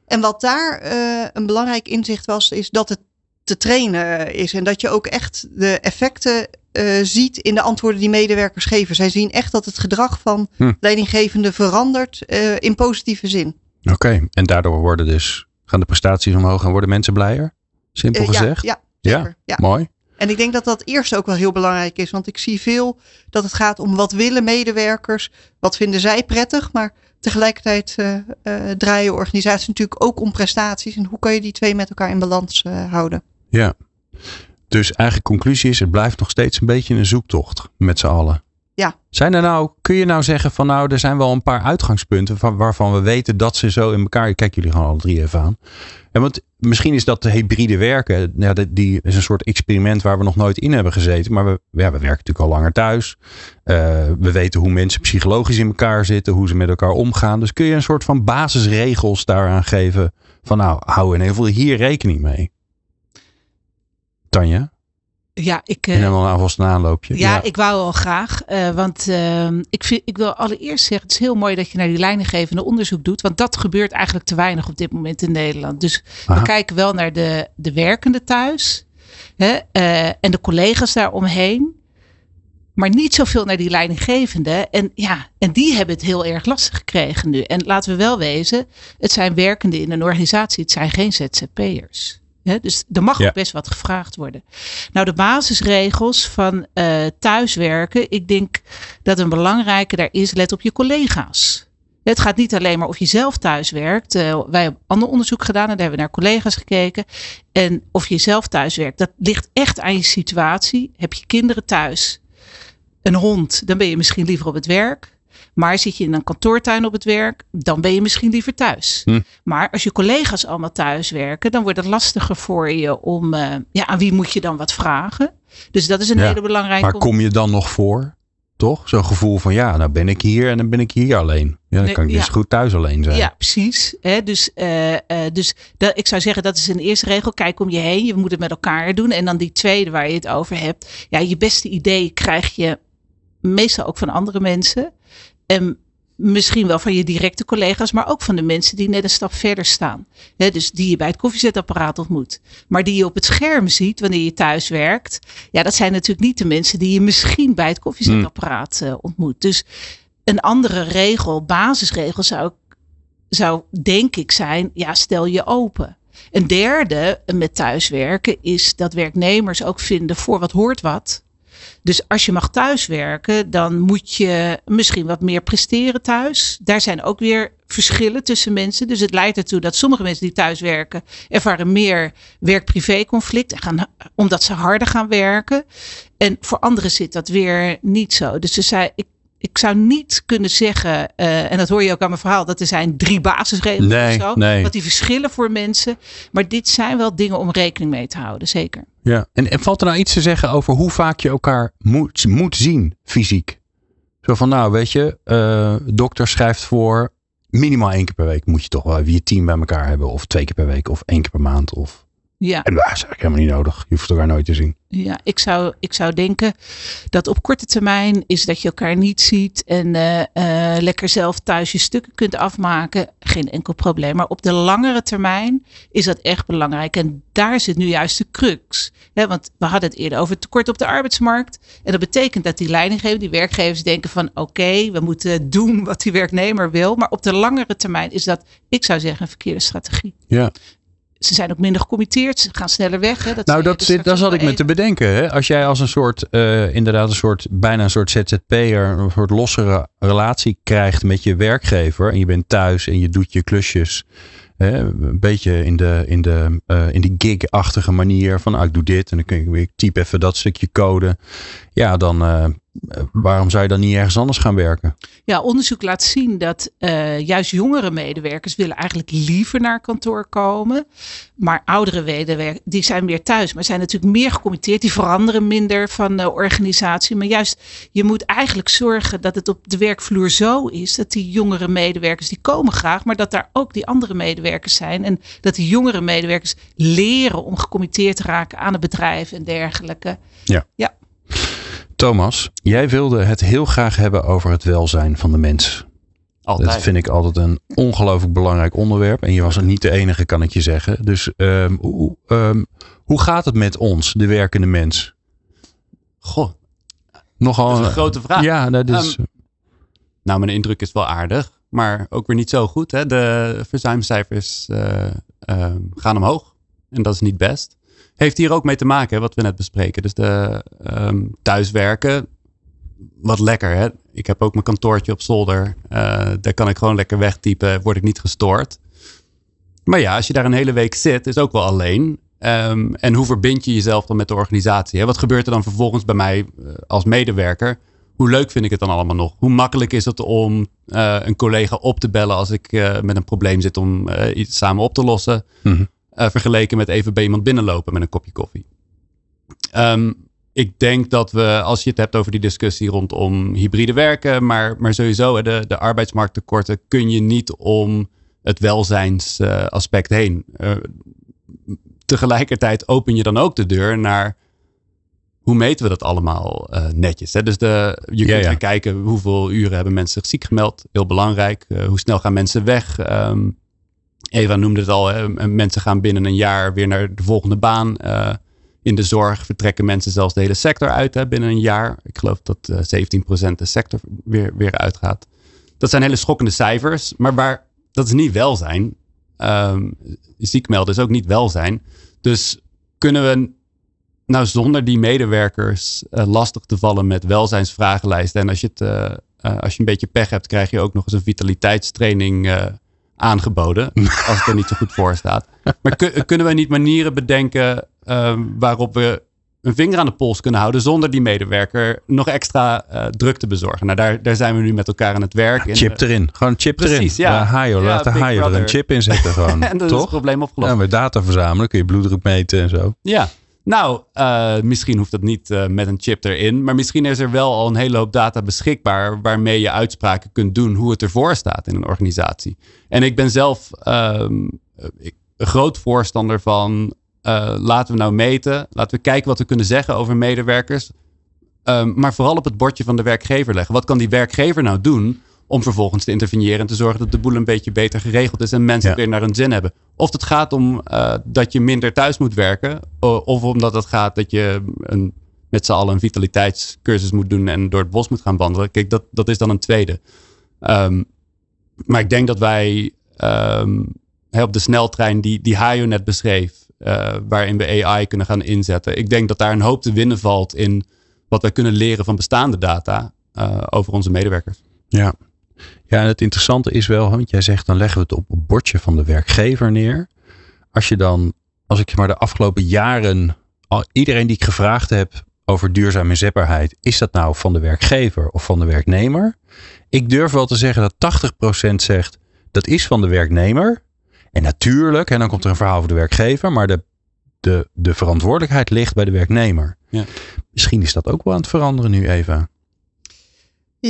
En wat daar uh, een belangrijk inzicht was, is dat het te trainen is. En dat je ook echt de effecten uh, ziet in de antwoorden die medewerkers geven. Zij zien echt dat het gedrag van hm. leidinggevenden verandert uh, in positieve zin. Oké, okay. en daardoor worden dus, gaan de prestaties omhoog en worden mensen blijer? Simpel gezegd? Ja, ja, ja, mooi. En ik denk dat dat eerst ook wel heel belangrijk is. Want ik zie veel dat het gaat om wat willen medewerkers, wat vinden zij prettig. Maar tegelijkertijd uh, uh, draaien organisaties natuurlijk ook om prestaties. En hoe kan je die twee met elkaar in balans uh, houden? Ja, dus eigenlijk conclusie is, het blijft nog steeds een beetje een zoektocht met z'n allen. Ja. Zijn er nou, kun je nou zeggen van nou, er zijn wel een paar uitgangspunten van, waarvan we weten dat ze zo in elkaar, kijk jullie gewoon alle drie even aan. En want misschien is dat de hybride werken, ja, die is een soort experiment waar we nog nooit in hebben gezeten. Maar we, ja, we werken natuurlijk al langer thuis. Uh, we weten hoe mensen psychologisch in elkaar zitten, hoe ze met elkaar omgaan. Dus kun je een soort van basisregels daaraan geven van nou, hou in ieder geval hier rekening mee. Tanja? Ja, ik, en dan alvast een aanloopje. Ja, ik wou wel graag. Uh, want uh, ik, vind, ik wil allereerst zeggen, het is heel mooi dat je naar die leidinggevende onderzoek doet. Want dat gebeurt eigenlijk te weinig op dit moment in Nederland. Dus Aha. we kijken wel naar de, de werkende thuis. Hè, uh, en de collega's daaromheen. Maar niet zoveel naar die leidinggevende. En ja, en die hebben het heel erg lastig gekregen nu. En laten we wel wezen, het zijn werkenden in een organisatie. Het zijn geen ZZP'ers. Dus er mag ook best wat gevraagd worden. Nou, de basisregels van uh, thuiswerken. Ik denk dat een belangrijke daar is, let op je collega's. Het gaat niet alleen maar of je zelf thuis werkt. Uh, wij hebben ander onderzoek gedaan en daar hebben we naar collega's gekeken. En of je zelf thuis werkt, dat ligt echt aan je situatie. Heb je kinderen thuis? een hond, dan ben je misschien liever op het werk. Maar zit je in een kantoortuin op het werk, dan ben je misschien liever thuis. Hm. Maar als je collega's allemaal thuis werken, dan wordt het lastiger voor je om, uh, ja, aan wie moet je dan wat vragen? Dus dat is een hele belangrijke. Maar kom je dan nog voor? Toch? Zo'n gevoel van ja, nou ben ik hier en dan ben ik hier alleen. Ja, dan kan ik dus goed thuis alleen zijn. Ja, precies. He, dus uh, uh, dus dat, ik zou zeggen, dat is een eerste regel. Kijk om je heen. Je moet het met elkaar doen. En dan die tweede waar je het over hebt. Ja, je beste idee krijg je meestal ook van andere mensen. En misschien wel van je directe collega's, maar ook van de mensen die net een stap verder staan. dus die je bij het koffiezetapparaat ontmoet. Maar die je op het scherm ziet wanneer je thuis werkt. Ja, dat zijn natuurlijk niet de mensen die je misschien bij het koffiezetapparaat uh, ontmoet. Dus een andere regel, basisregel zou, zou denk ik zijn, ja, stel je open. Een derde met thuiswerken is dat werknemers ook vinden voor wat hoort wat. Dus als je mag thuiswerken, dan moet je misschien wat meer presteren thuis. Daar zijn ook weer verschillen tussen mensen. Dus het leidt ertoe dat sommige mensen die thuis werken ervaren meer werk-privé conflict. Gaan, omdat ze harder gaan werken. En voor anderen zit dat weer niet zo. Dus ze zei, ik ik zou niet kunnen zeggen, uh, en dat hoor je ook aan mijn verhaal, dat er zijn drie basisregels nee, of zo. Nee. Dat die verschillen voor mensen. Maar dit zijn wel dingen om rekening mee te houden, zeker. Ja, en, valt er nou iets te zeggen over hoe vaak je elkaar moet, moet zien, fysiek? Zo van, nou weet je, uh, dokter schrijft voor minimaal één keer per week moet je toch wel je team bij elkaar hebben. Of twee keer per week of één keer per maand. Of ja. En dat is eigenlijk helemaal niet nodig. Je hoeft elkaar nooit te zien. Ja, ik zou, ik zou denken dat op korte termijn is dat je elkaar niet ziet en uh, uh, lekker zelf thuis je stukken kunt afmaken. Geen enkel probleem. Maar op de langere termijn is dat echt belangrijk. En daar zit nu juist de crux. He, want we hadden het eerder over tekort op de arbeidsmarkt. En dat betekent dat die leidinggevers, die werkgevers denken van oké, okay, we moeten doen wat die werknemer wil. Maar op de langere termijn is dat, ik zou zeggen, een verkeerde strategie. Ja ze zijn ook minder gecommitteerd. Ze gaan sneller weg. Hè? Dat nou, dat zit, daar zat ik me te bedenken. Hè? Als jij als een soort, uh, inderdaad een soort, bijna een soort ZZP'er, een soort lossere relatie krijgt met je werkgever. En je bent thuis en je doet je klusjes. Hè? Een beetje in, de, in, de, uh, in die gig-achtige manier van, nou, ik doe dit en dan kun ik, ik type even dat stukje code. Ja, dan, uh, waarom zou je dan niet ergens anders gaan werken? Ja, onderzoek laat zien dat uh, juist jongere medewerkers willen eigenlijk liever naar kantoor komen. Maar oudere medewerkers, die zijn weer thuis. Maar zijn natuurlijk meer gecommitteerd. Die veranderen minder van de organisatie. Maar juist, je moet eigenlijk zorgen dat het op de werkvloer zo is. Dat die jongere medewerkers, die komen graag. Maar dat daar ook die andere medewerkers zijn. En dat die jongere medewerkers leren om gecommitteerd te raken aan het bedrijf en dergelijke. Ja. ja. Thomas, jij wilde het heel graag hebben over het welzijn van de mens. Altijd. Dat vind ik altijd een ongelooflijk belangrijk onderwerp. En je was er niet de enige, kan ik je zeggen. Dus um, hoe, um, hoe gaat het met ons, de werkende mens? Goh, Nogal dat is een grote vraag. Ja, dat is. Um, nou, mijn indruk is wel aardig, maar ook weer niet zo goed. Hè? De verzuimcijfers uh, gaan omhoog en dat is niet best heeft hier ook mee te maken, wat we net bespreken. Dus de um, thuiswerken, wat lekker. Hè? Ik heb ook mijn kantoortje op zolder. Uh, daar kan ik gewoon lekker wegtypen, word ik niet gestoord. Maar ja, als je daar een hele week zit, is ook wel alleen. Um, en hoe verbind je jezelf dan met de organisatie? Hè? Wat gebeurt er dan vervolgens bij mij uh, als medewerker? Hoe leuk vind ik het dan allemaal nog? Hoe makkelijk is het om uh, een collega op te bellen als ik met een probleem zit om iets samen op te lossen? Mm. Uh, vergeleken met even bij iemand binnenlopen met een kopje koffie. Um, ik denk dat we, als je het hebt over die discussie rondom hybride werken, maar, maar sowieso de, de arbeidsmarkttekorten, kun je niet om het welzijnsaspect uh, heen. Uh, tegelijkertijd open je dan ook de deur naar hoe meten we dat allemaal uh, netjes? Hè? Dus de, je kunt ja. kijken hoeveel uren hebben mensen zich ziek gemeld. Heel belangrijk. Uh, hoe snel gaan mensen weg? Um, Eva noemde het al. Mensen gaan binnen een jaar weer naar de volgende baan. Uh, in de zorg vertrekken mensen zelfs de hele sector uit hè, binnen een jaar. Ik geloof dat uh, 17% de sector weer, weer uitgaat. Dat zijn hele schokkende cijfers. Maar waar, dat is niet welzijn. Um, ziek melden is ook niet welzijn. Dus kunnen we nou zonder die medewerkers uh, lastig te vallen met welzijnsvragenlijsten. En als je, het, als je een beetje pech hebt, krijg je ook nog eens een vitaliteitstraining aangeboden. [LAUGHS] als het er niet zo goed voor staat. Maar kunnen we niet manieren bedenken waarop we een vinger aan de pols kunnen houden zonder die medewerker nog extra uh, druk te bezorgen. Nou, daar, daar zijn we nu met elkaar aan het werk. Ja, chip erin. Gewoon chip Precies, erin. Ja. ja Hajo, laat de Hajo er een chip in zetten gewoon. [LAUGHS] en dan Toch? is het probleem opgelost. Ja, met data verzamelen kun je bloeddruk meten en zo. Ja, nou, uh, misschien hoeft dat niet uh, met een chip erin. Maar misschien is er wel al een hele hoop data beschikbaar. waarmee je uitspraken kunt doen hoe het ervoor staat in een organisatie. En ik ben zelf ik, een groot voorstander van. Uh, laten we nou meten. Laten we kijken wat we kunnen zeggen over medewerkers. Um, maar vooral op het bordje van de werkgever leggen. Wat kan die werkgever nou doen om vervolgens te interveneren en te zorgen dat de boel een beetje beter geregeld is en mensen ja. weer naar hun zin hebben. Of het gaat om uh, dat je minder thuis moet werken, of omdat het gaat dat je een, met z'n allen een vitaliteitscursus moet doen en door het bos moet gaan wandelen. Kijk, dat, dat is dan een tweede. Um, maar ik denk dat wij um, op de sneltrein die, die Hayo net beschreef, uh, waarin we AI kunnen gaan inzetten. Ik denk dat daar een hoop te winnen valt in wat wij kunnen leren van bestaande data uh, over onze medewerkers. Ja, ja, en het interessante is wel, want jij zegt dan leggen we het op het bordje van de werkgever neer. Als je dan, als ik maar de afgelopen jaren, iedereen die ik gevraagd heb over duurzame inzetbaarheid, is dat nou van de werkgever of van de werknemer? Ik durf wel te zeggen dat 80% zegt dat is van de werknemer. En natuurlijk, en dan komt er een verhaal over de werkgever, maar de, de, de verantwoordelijkheid ligt bij de werknemer. Ja. Misschien is dat ook wel aan het veranderen nu, Eva.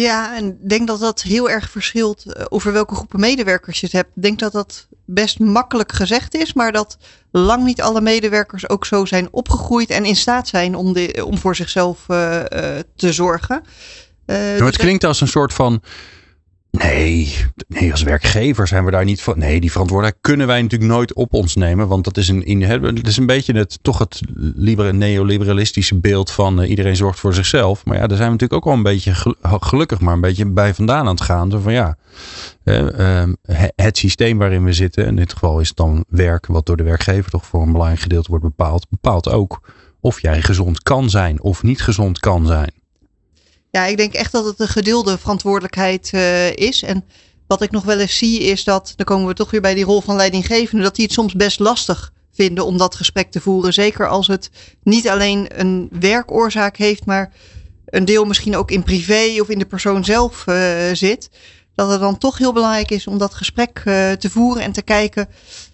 Ja, en ik denk dat dat heel erg verschilt over welke groepen medewerkers je het hebt. Ik denk dat dat best makkelijk gezegd is, maar dat lang niet alle medewerkers ook zo zijn opgegroeid en in staat zijn om, de, om voor zichzelf uh, uh, te zorgen. Uh, nou, het dus klinkt als een soort van Nee, nee, als werkgever zijn we daar niet van. Nee, die verantwoordelijkheid kunnen wij natuurlijk nooit op ons nemen. Want dat is een, het is een beetje het, toch het neoliberalistische beeld van uh, iedereen zorgt voor zichzelf. Maar ja, daar zijn we natuurlijk ook wel een beetje gelukkig, maar een beetje bij vandaan aan het gaan. Zo van ja, uh, het systeem waarin we zitten, in dit geval is dan werk, wat door de werkgever toch voor een belangrijk gedeelte wordt bepaald, bepaalt ook of jij gezond kan zijn of niet gezond kan zijn. Ja, ik denk echt dat het een gedeelde verantwoordelijkheid uh, is. En wat ik nog wel eens zie is dat, dan komen we toch weer bij die rol van leidinggevende, dat die het soms best lastig vinden om dat gesprek te voeren. Zeker als het niet alleen een werkoorzaak heeft, maar een deel misschien ook in privé of in de persoon zelf uh, zit. Dat het dan toch heel belangrijk is om dat gesprek uh, te voeren en te kijken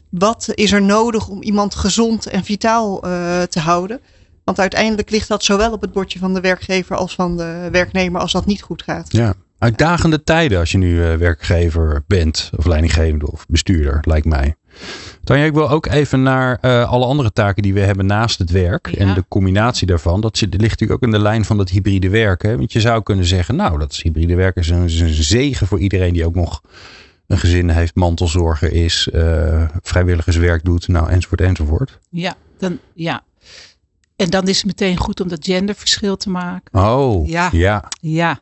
wat is er nodig om iemand gezond en vitaal te houden. Want uiteindelijk ligt dat zowel op het bordje van de werkgever als van de werknemer als dat niet goed gaat. Ja, uitdagende tijden als je nu uh, werkgever bent of leidinggevende of bestuurder, lijkt mij. Tanja, ik wil ook even naar uh, alle andere taken die we hebben naast het werk ja. en de combinatie daarvan. Dat ligt natuurlijk ook in de lijn van dat hybride werken. Want je zou kunnen zeggen, nou, dat is hybride werken is een, is een zegen voor iedereen die ook nog een gezin heeft, mantelzorger is, uh, vrijwilligerswerk doet, nou, enzovoort, enzovoort. Ja, dan, ja, en dan is het meteen goed om dat genderverschil te maken. Oh, ja. Ja. ja.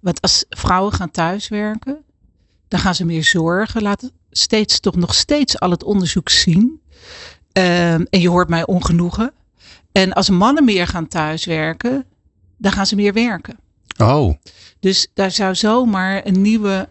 Want als vrouwen gaan thuiswerken, dan gaan ze meer zorgen. Laat steeds toch nog steeds al het onderzoek zien. Um, en je hoort mij ongenoegen. En als mannen meer gaan thuiswerken, dan gaan ze meer werken. Oh. Dus daar zou zomaar een nieuwe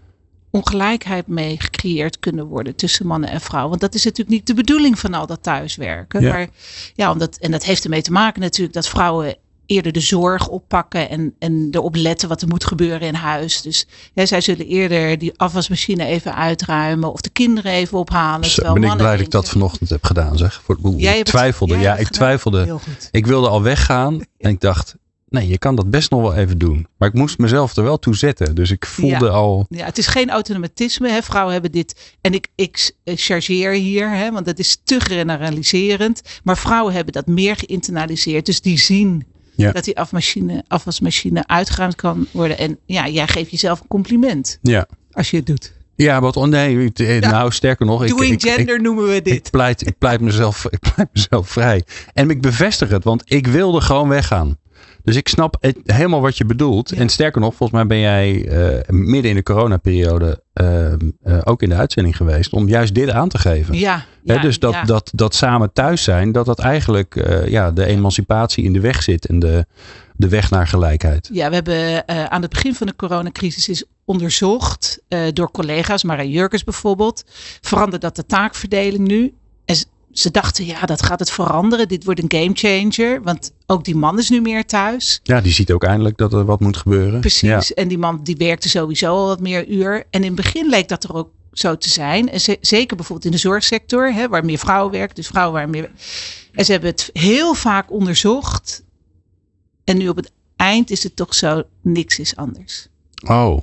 ongelijkheid mee gecreëerd kunnen worden tussen mannen en vrouwen. Want dat is natuurlijk niet de bedoeling van al dat thuiswerken. Ja. Maar ja, omdat, en dat heeft ermee te maken natuurlijk dat vrouwen eerder de zorg oppakken en, en erop letten wat er moet gebeuren in huis. Dus hè, zij zullen eerder die afwasmachine even uitruimen of de kinderen even ophalen. Zo, ben ik blij dat ik dat vanochtend heb gedaan, zeg. Voor, ik twijfelde, ja, ik twijfelde. Ik wilde al weggaan en ik dacht, Nee, je kan dat best nog wel even doen. Maar ik moest mezelf er wel toe zetten. Dus ik voelde ja. al. Ja, het is geen automatisme. Hè. Vrouwen hebben dit. En ik, ik chargeer hier, hè, want dat is te generaliserend. Maar vrouwen hebben dat meer geïnternaliseerd. Dus die zien Ja. Dat die afmachine, afwasmachine uitgeruimd kan worden. En ja, jij geeft jezelf een compliment Ja. als je het doet. Ja, wat oh nee, eh, nou sterker nog. ik- Doing ik, ik, gender noemen we dit. Ik pleit, ik, pleit mezelf, [LAUGHS] ik pleit mezelf vrij. En ik bevestig het, want ik wilde gewoon weggaan. Dus ik snap het, helemaal wat je bedoelt. Ja. En sterker nog, volgens mij ben jij eh, midden in de coronaperiode eh, ook in de uitzending geweest om juist dit aan te geven. Ja, dus dat, ja. dat, dat samen thuis zijn, dat dat eigenlijk ja, de emancipatie in de weg zit en de, de weg naar gelijkheid. Ja, we hebben aan het begin van de coronacrisis is onderzocht door collega's, Mara Jurkens bijvoorbeeld, verandert dat de taakverdeling nu? En ze- dachten, ja, dat gaat het veranderen. Dit wordt een game changer, want ook die man is nu meer thuis. Ja, die ziet ook eindelijk dat er wat moet gebeuren. Precies. Ja. En die man die werkte sowieso al wat meer uur. En in het begin leek dat er ook zo te zijn. En ze- zeker bijvoorbeeld in de zorgsector, hè, waar meer vrouwen werken. Dus vrouwen waar meer. En ze hebben het heel vaak onderzocht. En nu op het eind is het toch zo, niks is anders. Oh,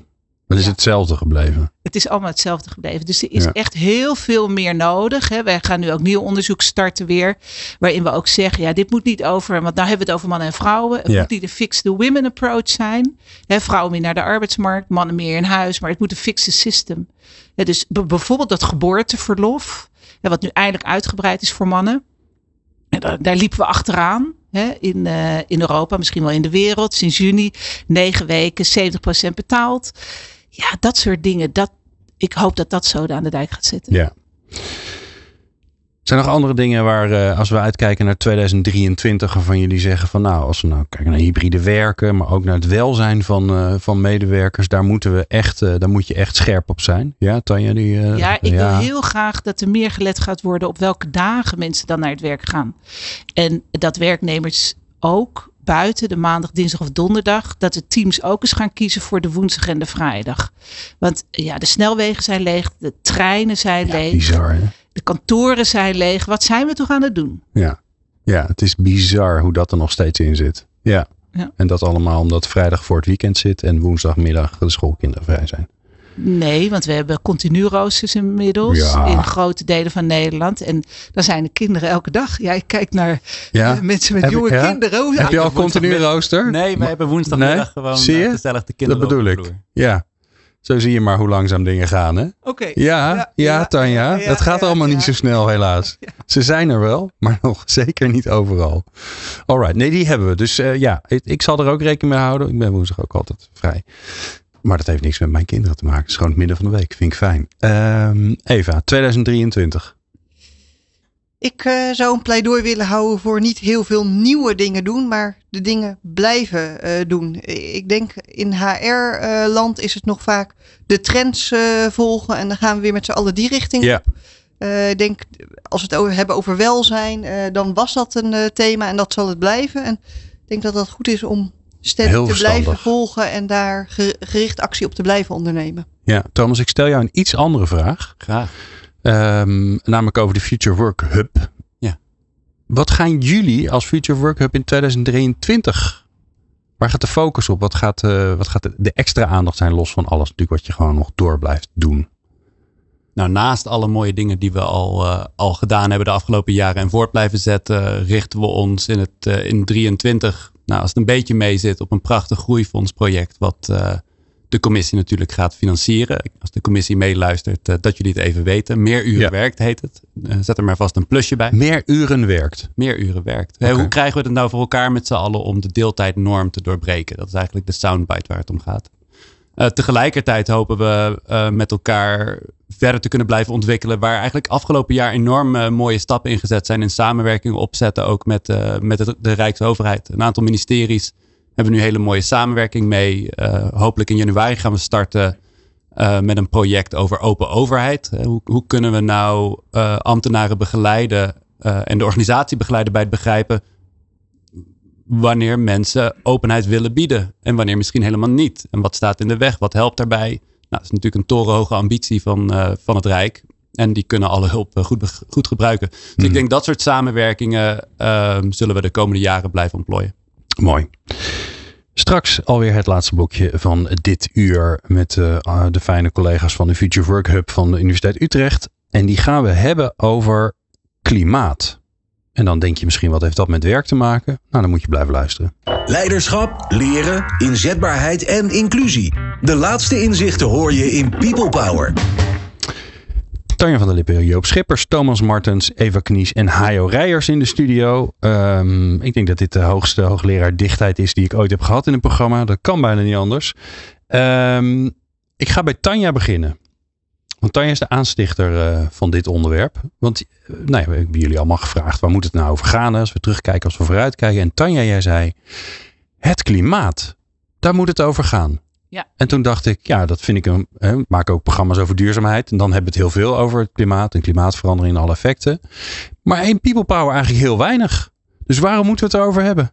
dat is Ja. hetzelfde gebleven. Het is allemaal hetzelfde gebleven. Dus er is Ja. echt heel veel meer nodig. Hè. Wij gaan nu ook nieuw onderzoek starten weer. Waarin we ook zeggen, ja, dit moet niet over. Want nou hebben we het over mannen en vrouwen. Het Ja. moet niet een fix the women approach zijn. Hè, vrouwen meer naar de arbeidsmarkt, mannen meer in huis. Maar het moet een fixed system. Hè, dus bijvoorbeeld dat geboorteverlof. Wat nu eindelijk uitgebreid is voor mannen. En daar, daar liepen we achteraan. In, eh, in Europa, misschien wel in de wereld. Sinds juni, negen weken, 70% betaald. Ja, dat soort dingen. Dat, ik hoop dat dat zo aan de dijk gaat zitten. Ja. Zijn er nog andere dingen waar, eh, als we uitkijken naar 2023, waarvan jullie zeggen van nou, als we nou kijken naar hybride werken, maar ook naar het welzijn van, eh, van medewerkers, daar moeten we echt, eh, daar moet je echt scherp op zijn. Ja, Tanja, die. Ja, ik wil heel graag dat er meer gelet gaat worden op welke dagen mensen dan naar het werk gaan. En dat werknemers ook buiten de maandag, dinsdag of donderdag, dat de teams ook eens gaan kiezen voor de woensdag en de vrijdag. Want ja, de snelwegen zijn leeg, de treinen zijn leeg, Bizar, hè? de kantoren zijn leeg. Wat zijn we toch aan het doen? Ja. ja, het is bizar hoe dat er nog steeds in zit. Ja. Ja. En dat allemaal omdat vrijdag voor het weekend zit en woensdagmiddag de schoolkinderen vrij zijn. Nee, want we hebben continu roosters inmiddels Ja. in grote delen van Nederland. En dan zijn de kinderen elke dag. Jij kijkt naar Ja. mensen met Heb je- jonge ja? kinderen. Hoe- Heb je al continu rooster? Nee, wij hebben woensdagmiddag Nee? gewoon Zie je? eh, gezellig de Dat kinderen bedoel op de ik. Ja. Zo zie je maar hoe langzaam dingen gaan, hè? Oké. Ja, ja, Ja, ja, Tanja. ja, het gaat ja, allemaal ja. niet zo snel, helaas. Ze zijn er wel, maar [LAUGHS] nog zeker niet overal. Alright, nee, die hebben we. Dus eh, ja, ik, ik zal er ook rekening mee houden. Ik ben woensdag ook altijd vrij. Maar dat heeft niks met mijn kinderen te maken. Het is gewoon het midden van de week. Vind ik fijn. Ehm, Eva, 2023. Ik eh, zou een pleidooi willen houden voor niet heel veel nieuwe dingen doen, maar de dingen blijven eh, doen. Ik denk in HR-land is het nog vaak de trends eh, volgen en dan gaan we weer met z'n allen die richting op. Eh, Ik denk, als we het over, hebben over welzijn, eh, dan was dat een eh, thema en dat zal het blijven. En ik denk dat dat goed is om steady Heel te blijven volgen en daar ge- gericht actie op te blijven ondernemen. Ja, Thomas, ik stel jou een iets andere vraag. Graag. Ehm, namelijk over de Future Work Hub. Ja. Wat gaan jullie als Future Work Hub in 2023? Waar gaat de focus op? Wat gaat, eh, wat gaat de, de extra aandacht zijn los van alles natuurlijk wat je gewoon nog door blijft doen? Nou, naast alle mooie dingen die we al, eh, al gedaan hebben de afgelopen jaren en voort blijven zetten, richten we ons in het eh, in 23, nou, als het een beetje mee zit, op een prachtig groeifondsproject. Wat eh, de commissie natuurlijk gaat financieren. Als de commissie meeluistert, eh, dat jullie het even weten. Meer uren Ja. werkt heet het. Eh, zet er maar vast een plusje bij. Meer uren werkt. Meer uren werkt. Hoe krijgen we het nou voor elkaar met z'n allen om de deeltijdnorm te doorbreken? Dat is eigenlijk de soundbite waar het om gaat. Tegelijkertijd hopen we met elkaar verder te kunnen blijven ontwikkelen. Waar eigenlijk afgelopen jaar enorm eh, mooie stappen in gezet zijn. In samenwerking opzetten ook met, eh, met de Rijksoverheid. Een aantal ministeries hebben nu hele mooie samenwerking mee. Eh, hopelijk in januari gaan we starten met een project over open overheid. Hoe, hoe kunnen we nou ambtenaren begeleiden en de organisatie begeleiden bij het begrijpen wanneer mensen openheid willen bieden en wanneer misschien helemaal niet. En wat staat in de weg? Wat helpt daarbij? Nou, dat is natuurlijk een torenhoge ambitie van, eh, van het Rijk. En die kunnen alle hulp eh, goed, goed gebruiken. Dus ik denk dat soort samenwerkingen ehm, zullen we de komende jaren blijven ontplooien. Mooi. Straks alweer het laatste blokje van dit uur met eh, ah, de fijne collega's van de Future Work Hub van de Universiteit Utrecht. En die gaan we hebben over klimaat. En dan denk je misschien, wat heeft dat met werk te maken? Nou, dan moet je blijven luisteren. Leiderschap, leren, inzetbaarheid en inclusie. De laatste inzichten hoor je in People Power. Tanja van der Lippen, Joop Schippers, Thomas Martens, Eva Knies en Hajo Rijers in de studio. Um, ik denk dat dit de hoogste hoogleraar dichtheid is die ik ooit heb gehad in een programma. Dat kan bijna niet anders. Um, ik ga bij Tanja beginnen. Want Tanja is de aanstichter uh, van dit onderwerp. Want uh, nou ja, we hebben jullie allemaal gevraagd, waar moet het nou over gaan als we terugkijken, als we vooruitkijken. En Tanja, jij zei, het klimaat, daar moet het over gaan. Ja. En toen dacht ik, ja, dat vind ik een. Hè, ik maak ook programma's over duurzaamheid. En dan hebben we het heel veel over het klimaat en klimaatverandering en alle effecten. Maar één people power eigenlijk heel weinig. Dus waarom moeten we het erover hebben?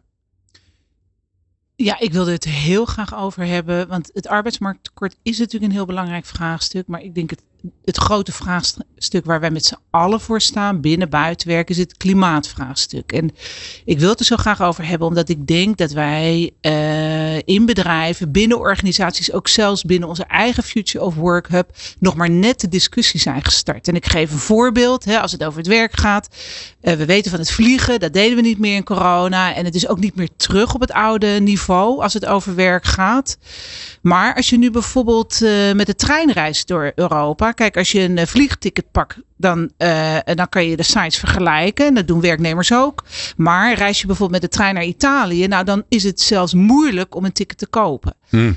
Ja, ik wilde het heel graag over hebben. Want het arbeidsmarkttekort is natuurlijk een heel belangrijk vraagstuk. Maar ik denk het, het grote vraagstuk waar wij met z'n allen voor staan, binnen, buiten werken, is het klimaatvraagstuk. En ik wil het er zo graag over hebben, omdat ik denk dat wij uh, in bedrijven, binnen organisaties, ook zelfs binnen onze eigen Future of Work Hub, nog maar net de discussie zijn gestart. En ik geef een voorbeeld, hè, als het over het werk gaat. Uh, we weten van het vliegen, dat deden we niet meer in corona. En het is ook niet meer terug op het oude niveau als het over werk gaat. Maar als je nu bijvoorbeeld uh, met de trein reist door Europa. Kijk, als je een vliegticket pakt, dan, uh, dan kan je de sites vergelijken. En dat doen werknemers ook. Maar reis je bijvoorbeeld met de trein naar Italië, nou dan is het zelfs moeilijk om een ticket te kopen. Hmm.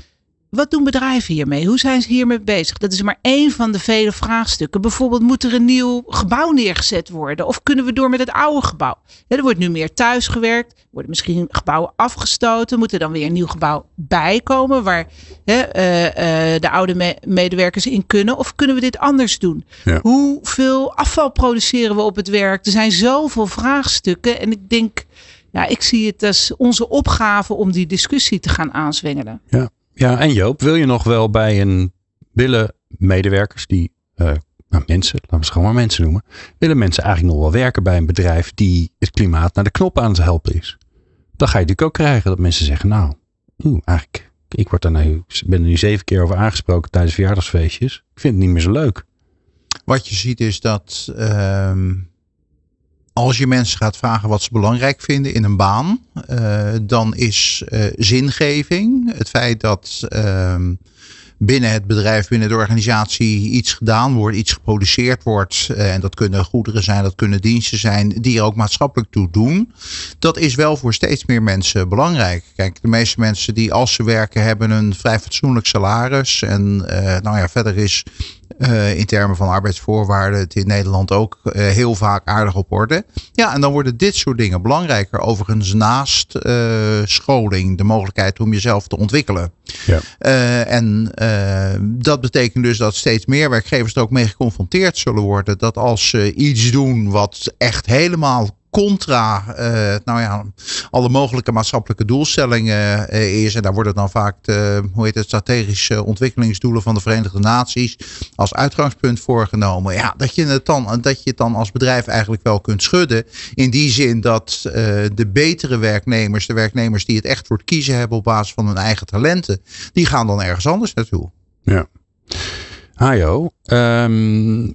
Wat doen bedrijven hiermee? Hoe zijn ze hiermee bezig? Dat is maar één van de vele vraagstukken. Bijvoorbeeld, moet er een nieuw gebouw neergezet worden? Of kunnen we door met het oude gebouw? Er wordt nu meer thuisgewerkt. Er worden misschien gebouwen afgestoten. Moet er dan weer een nieuw gebouw bijkomen waar hè, uh, uh, de oude me medewerkers in kunnen? Of kunnen we dit anders doen? Ja. Hoeveel afval produceren we op het werk? Er zijn zoveel vraagstukken. En ik denk, ja, ik zie het als onze opgave om die discussie te gaan aanzwengelen. Ja. Ja, en Joop, wil je nog wel bij een willen medewerkers die, uh, nou mensen, laten we ze gewoon maar mensen noemen, willen mensen eigenlijk nog wel werken bij een bedrijf die het klimaat naar de knop aan het helpen is? Dan ga je natuurlijk ook krijgen dat mensen zeggen, nou, oeh, eigenlijk, ik word daar nu, ben er nu zeven keer over aangesproken tijdens verjaardagsfeestjes. Ik vind het niet meer zo leuk. Wat je ziet is dat uh, als je mensen gaat vragen wat ze belangrijk vinden in een baan, uh, dan is uh, zingeving, het feit dat uh, binnen het bedrijf, binnen de organisatie iets gedaan wordt, iets geproduceerd wordt. En dat kunnen goederen zijn, dat kunnen diensten zijn, die er ook maatschappelijk toe doen. Dat is wel voor steeds meer mensen belangrijk. Kijk, de meeste mensen die als ze werken hebben een vrij fatsoenlijk salaris. En nou ja, verder is uh, in termen van arbeidsvoorwaarden het in Nederland ook uh, heel vaak aardig op orde. Ja, en dan worden dit soort dingen belangrijker. Overigens naast uh, scholing, de mogelijkheid om jezelf te ontwikkelen. Ja. en dat betekent dus dat steeds meer werkgevers er ook mee geconfronteerd zullen worden. Dat als ze iets doen wat echt helemaal contra uh, nou ja, alle mogelijke maatschappelijke doelstellingen uh, is. En daar worden dan vaak de, hoe heet het, strategische ontwikkelingsdoelen van de Verenigde Naties als uitgangspunt voorgenomen. Ja, dat je het dan, dat je het dan als bedrijf eigenlijk wel kunt schudden. In die zin dat uh, de betere werknemers, de werknemers die het echt voor het kiezen hebben op basis van hun eigen talenten, die gaan dan ergens anders naartoe. Ja. Hajo, um,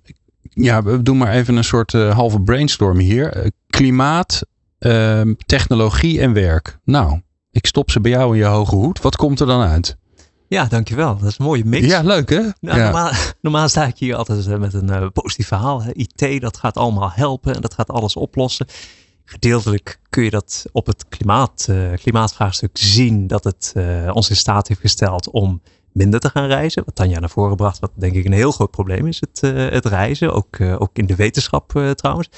ja, we doen maar even een soort uh, halve brainstorm hier. Uh, klimaat, uh, technologie en werk. Nou, ik stop ze bij jou in je hoge hoed. Wat komt er dan uit? Ja, dankjewel. Dat is een mooie mix. Ja, leuk hè? Nou, ja. normaal, [LAUGHS] normaal, sta ik hier altijd met een uh, positief verhaal. Hè. IT, dat gaat allemaal helpen en dat gaat alles oplossen. Gedeeltelijk kun je dat op het klimaat, klimaatvraagstuk zien dat het ons in staat heeft gesteld om minder te gaan reizen. Wat Tanja naar voren bracht, wat denk ik een heel groot probleem is, het, uh, het reizen. Ook, uh, ook in de wetenschap uh, trouwens.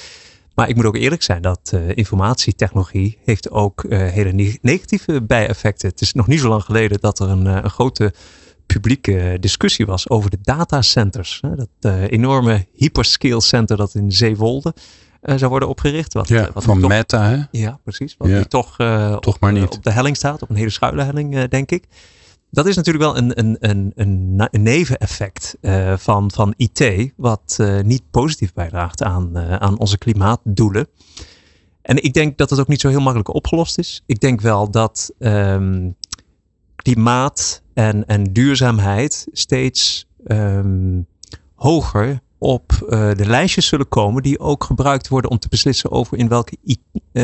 Maar ik moet ook eerlijk zijn dat informatietechnologie heeft ook hele negatieve bijeffecten. Het is nog niet zo lang geleden dat er een, een grote publieke discussie was over de datacenters. Dat enorme hyperscale center dat in Zeewolde zou worden opgericht. Wat, ja, wat van toch, Meta hè? Ja, precies. Wat ja. toch, toch op, maar niet. op de helling staat. Op een hele schuile helling denk ik dat is natuurlijk wel een, een, een, een, een neveneffect uh, van, van IT, wat uh, niet positief bijdraagt aan, uh, aan onze klimaatdoelen. En ik denk dat het ook niet zo heel makkelijk opgelost is. Ik denk wel dat um, klimaat en, en duurzaamheid steeds um, hoger op de lijstjes zullen komen die ook gebruikt worden om te beslissen over in welke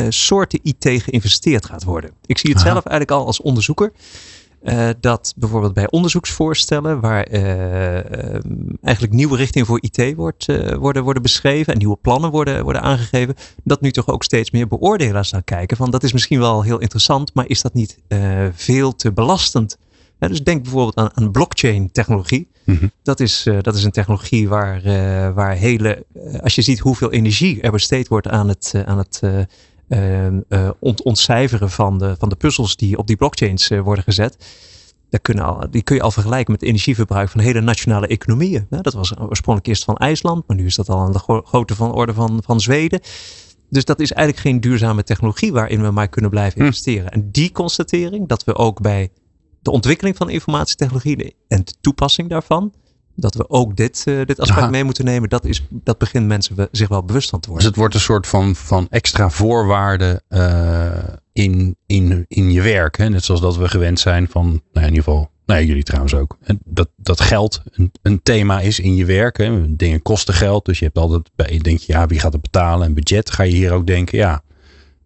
soorten IT geïnvesteerd gaat worden. Ik zie het Aha. zelf eigenlijk al als onderzoeker. Uh, dat bijvoorbeeld bij onderzoeksvoorstellen, waar uh, eigenlijk nieuwe richtingen voor IT wordt, uh, worden, worden beschreven en nieuwe plannen worden, worden aangegeven, dat nu toch ook steeds meer beoordelaars naar kijken. Van dat is misschien wel heel interessant, maar is dat niet veel te belastend? Ja, dus denk bijvoorbeeld aan, aan blockchain technologie. Mm -hmm. dat, is, dat is een technologie waar, waar hele, als je ziet hoeveel energie er besteed wordt aan het, aan het ont ontcijferen van de, van de puzzels die op die blockchains uh, worden gezet. Dat kunnen al, die kun je al vergelijken met het energieverbruik van hele nationale economieën. dat was oorspronkelijk eerst van IJsland, maar nu is dat al aan de gro grootte van orde van, van Zweden. Dus dat is eigenlijk geen duurzame technologie waarin we maar kunnen blijven investeren. Hm. En die constatering, dat we ook bij de ontwikkeling van informatietechnologie en de toepassing daarvan, dat we ook dit, uh, dit aspect Aha. mee moeten nemen, dat, is, dat begint mensen zich wel bewust van te worden. Dus het wordt een soort van, van extra voorwaarde uh, in, in, in je werk. Hè? Net zoals dat we gewend zijn van, nou in ieder geval, nou jullie trouwens ook. Dat, dat geld een, een thema is in je werk. Hè? Dingen kosten geld, dus je hebt altijd bij, denk je, ja, wie gaat het betalen en budget. Ga je hier ook denken, ja,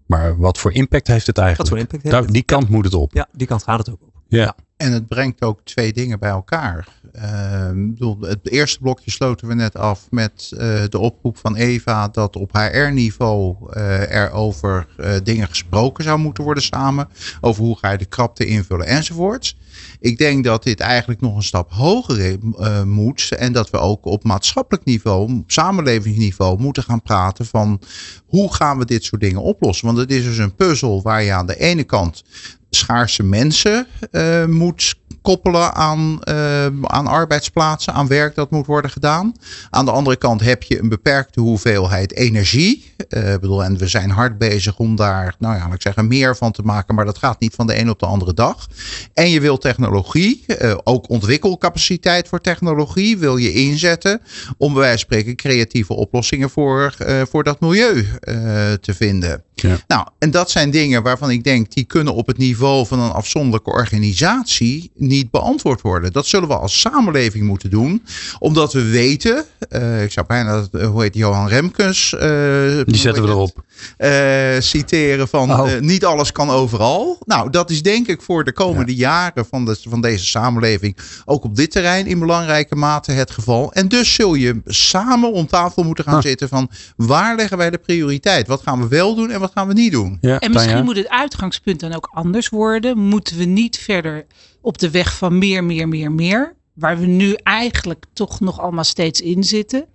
maar wat voor impact heeft het eigenlijk? Wat voor impact heeft Daar, die kant ja. moet het op. Ja, die kant gaat het ook op. Ja. ja. En het brengt ook twee dingen bij elkaar. Uh, het eerste blokje sloten we net af met uh, de oproep van Eva dat op HR-niveau uh, er over uh, dingen gesproken zou moeten worden samen. Over hoe ga je de krapte invullen enzovoorts. Ik denk dat dit eigenlijk nog een stap hoger moet. En dat we ook op maatschappelijk niveau, op samenlevingsniveau, moeten gaan praten van hoe gaan we dit soort dingen oplossen. Want het is dus een puzzel waar je aan de ene kant schaarse mensen uh, moet koppelen aan, uh, aan arbeidsplaatsen, aan werk dat moet worden gedaan. Aan de andere kant heb je een beperkte hoeveelheid energie. Uh, bedoel, en we zijn hard bezig om daar, nou ja, ik zeggen, meer van te maken, maar dat gaat niet van de een op de andere dag. En je wil technologie, ook ontwikkelcapaciteit voor technologie, wil je inzetten om bij wijze van spreken creatieve oplossingen voor, voor dat milieu te vinden. Ja. Nou, en dat zijn dingen waarvan ik denk, die kunnen op het niveau van een afzonderlijke organisatie niet beantwoord worden. Dat zullen we als samenleving moeten doen, omdat we weten, uh, ik zou bijna, hoe heet Johan Remkes? Uh, die zetten we erop. Uh, citeren van oh. niet alles kan overal. Nou, dat is denk ik voor de komende ja. jaren van, de, van deze samenleving ook op dit terrein in belangrijke mate het geval. En dus zul je samen om tafel moeten gaan huh. zitten van waar leggen wij de prioriteit? Wat gaan we wel doen en wat gaan we niet doen? Ja, en misschien ja. moet het uitgangspunt dan ook anders worden. Moeten we niet verder op de weg van meer, meer, meer, meer. Waar we nu eigenlijk toch nog allemaal steeds in zitten.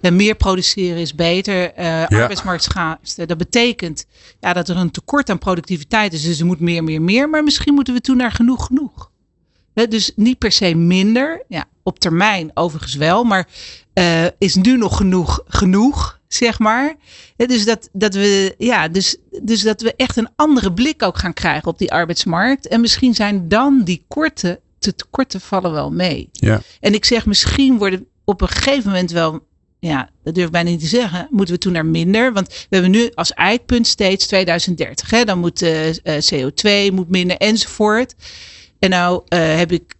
En meer produceren is beter. Uh, ja. Arbeidsmarktschaarste. Dat betekent ja, dat er een tekort aan productiviteit is. Dus er moet meer, meer, meer. Maar misschien moeten we toen naar genoeg, genoeg. He, dus niet per se minder. Ja, op termijn overigens wel. Maar uh, is nu nog genoeg, genoeg zeg maar. Dus dat, dat we, ja, dus, dus dat we echt een andere blik ook gaan krijgen op die arbeidsmarkt. En misschien zijn dan die korte, te tekorten vallen wel mee. Ja. En ik zeg, misschien worden op een gegeven moment wel, ja, dat durf ik bijna niet te zeggen, moeten we toen naar minder. Want we hebben nu als eikpunt steeds 2030. Hè? Dan moet uh, CO2 moet minder enzovoort. En nou uh, heb ik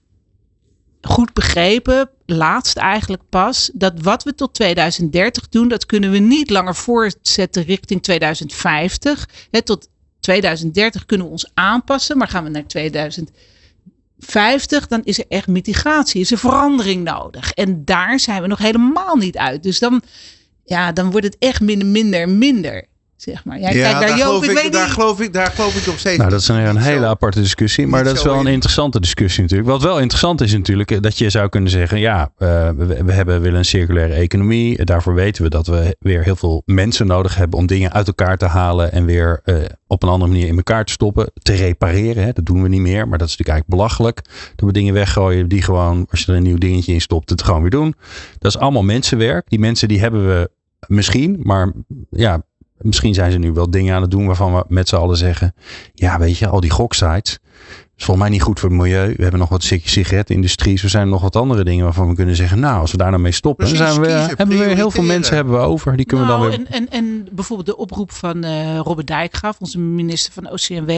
goed begrepen, laatst eigenlijk pas, dat wat we tot 2030 doen, dat kunnen we niet langer voortzetten richting 2050. He, tot 2030 kunnen we ons aanpassen, maar gaan we naar 2050, dan is er echt mitigatie, is er verandering nodig. En daar zijn we nog helemaal niet uit. Dus dan, ja, dan wordt het echt minder, minder, minder. Zeg maar. Ja, ja kijk, daar, Joop, geloof ik, ik, weet daar, niet. geloof ik, daar geloof ik nog steeds. Nou, dat is een, een hele zo. aparte discussie. Maar Niet dat is wel een in. interessante discussie natuurlijk. Wat wel interessant is natuurlijk, eh, dat je zou kunnen zeggen, ja, uh, we, we hebben, willen een circulaire economie. Daarvoor weten we dat we weer heel veel mensen nodig hebben om dingen uit elkaar te halen en weer uh, op een andere manier in elkaar te stoppen. Te repareren, hè. dat doen we niet meer. Maar dat is natuurlijk eigenlijk belachelijk. Dat we dingen weggooien die gewoon, als je er een nieuw dingetje in stopt, het gewoon weer doen. Dat is allemaal mensenwerk. Die mensen die hebben we misschien, maar ja, misschien zijn ze nu wel dingen aan het doen waarvan we met z'n allen zeggen. Ja, weet je, al die goksites. is volgens mij niet goed voor het milieu. We hebben nog wat sigaretindustrie. Er zijn nog wat andere dingen waarvan we kunnen zeggen. Nou, als we daar nou mee stoppen. Dan zijn we, kiezen, hebben we weer heel veel mensen hebben we over. Die kunnen nou, we dan weer. en, en, en bijvoorbeeld de oproep van uh, Robert Dijkgraaf, onze minister van OCMW,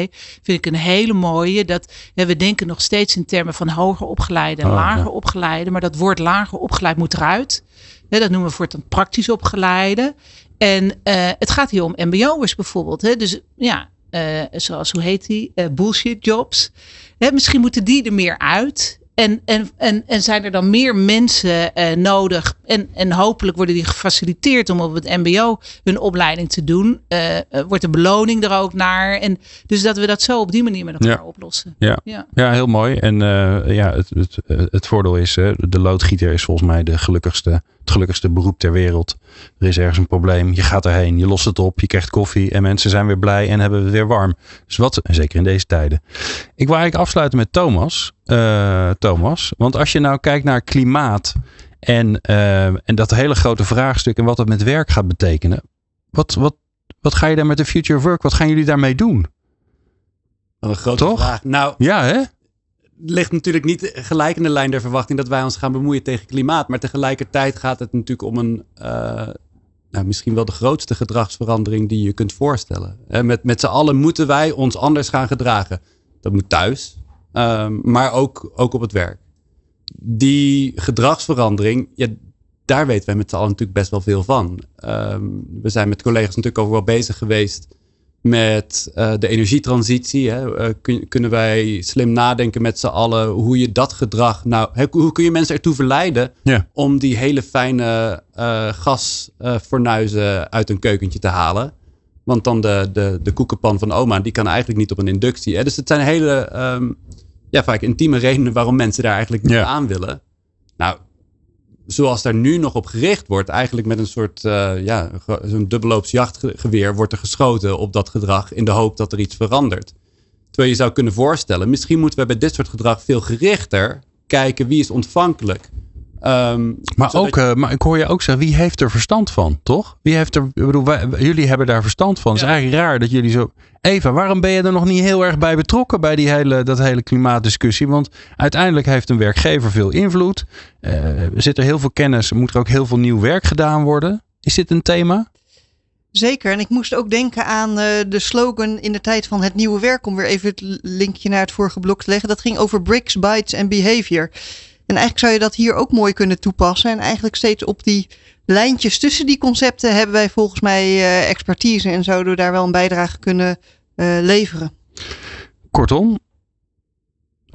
vind ik een hele mooie. Dat ja, we denken nog steeds in termen van hoger opgeleide en Oh, lager ja. opgeleide. Maar dat woord lager opgeleid moet eruit. Hè, dat noemen we voor het praktisch opgeleide. En uh, het gaat hier om mbo'ers bijvoorbeeld. Hè? Dus ja, uh, zoals hoe heet die? Uh, bullshit jobs. Hè, misschien moeten die er meer uit. En, en, en, en zijn er dan meer mensen nodig? En, en hopelijk worden die gefaciliteerd om op het MBO hun opleiding te doen. Wordt de beloning er ook naar? En dus dat we dat zo op die manier met elkaar ja. oplossen. Ja. Ja. ja, heel mooi. En ja, het, het, het voordeel is, de loodgieter is volgens mij de gelukkigste, het gelukkigste beroep ter wereld. Er is ergens een probleem, je gaat erheen, je lost het op, je krijgt koffie en mensen zijn weer blij en hebben het weer warm. Dus wat, zeker in deze tijden. Ik wil eigenlijk afsluiten met Thomas. Uh, Thomas, want als je nou kijkt naar klimaat en, uh, en dat hele grote vraagstuk en wat het met werk gaat betekenen. Wat, wat, wat ga je daar met de Future of Work, wat gaan jullie daarmee doen? Wat een grote Toch? vraag. Nou, ja, hè? Ligt natuurlijk niet gelijk in de lijn der verwachting dat wij ons gaan bemoeien tegen klimaat. Maar tegelijkertijd gaat het natuurlijk om een, uh, nou, misschien wel de grootste gedragsverandering die je kunt voorstellen. Met met z'n allen moeten wij ons anders gaan gedragen. Dat moet thuis, um, maar ook, ook op het werk. Die gedragsverandering, ja, daar weten wij met z'n allen natuurlijk best wel veel van. Um, we zijn met collega's natuurlijk ook wel bezig geweest met uh, de energietransitie. Hè? Uh, kun, kunnen wij slim nadenken met z'n allen hoe je dat gedrag nou, he, hoe kun je mensen ertoe verleiden ja. om die hele fijne uh, gasfornuizen uit een keukentje te halen. Want dan de, de, de koekenpan van oma, die kan eigenlijk niet op een inductie. Hè? Dus het zijn hele, um, ja, vaak intieme redenen waarom mensen daar eigenlijk niet ja. aan willen. Nou, zoals daar nu nog op gericht wordt, eigenlijk met een soort, uh, ja, zo'n jachtgeweer wordt er geschoten op dat gedrag in de hoop dat er iets verandert. Terwijl je zou kunnen voorstellen, misschien moeten we bij dit soort gedrag veel gerichter kijken wie is ontvankelijk. Um, maar, ook, uh, maar ik hoor je ook zeggen, wie heeft er verstand van, toch? Wie heeft er, ik bedoel, wij, jullie hebben daar verstand van. Het ja. is eigenlijk raar dat jullie zo. Eva, waarom ben je er nog niet heel erg bij betrokken bij die hele, dat hele klimaatdiscussie? Want uiteindelijk heeft een werkgever veel invloed. Uh, er zit er heel veel kennis, moet er ook heel veel nieuw werk gedaan worden. Is dit een thema? Zeker. En ik moest ook denken aan uh, de slogan in de tijd van het nieuwe werk. Om weer even het linkje naar het vorige blok te leggen. Dat ging over bricks, bytes en behavior. En eigenlijk zou je dat hier ook mooi kunnen toepassen. En eigenlijk steeds op die lijntjes tussen die concepten hebben wij volgens mij uh, expertise. En zouden we daar wel een bijdrage kunnen uh, leveren. Kortom,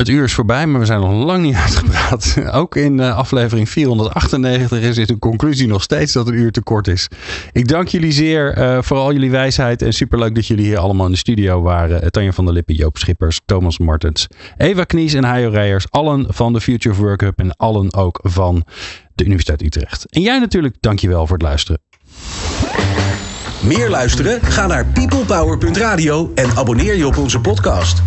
het uur is voorbij, maar we zijn nog lang niet [LAUGHS] uitgepraat. Ook in uh, aflevering 498 is een conclusie nog steeds dat een uur te kort is. Ik dank jullie zeer uh, voor al jullie wijsheid en superleuk dat jullie hier allemaal in de studio waren. Uh, Tanja van der Lippen, Joop Schippers, Thomas Martens, Eva Knies en Hajo Reijers. Allen van de Future of Work Hub en allen ook van de Universiteit Utrecht. En jij natuurlijk, dankjewel voor het luisteren. Meer luisteren? Ga naar peoplepower.radio en abonneer je op onze podcast.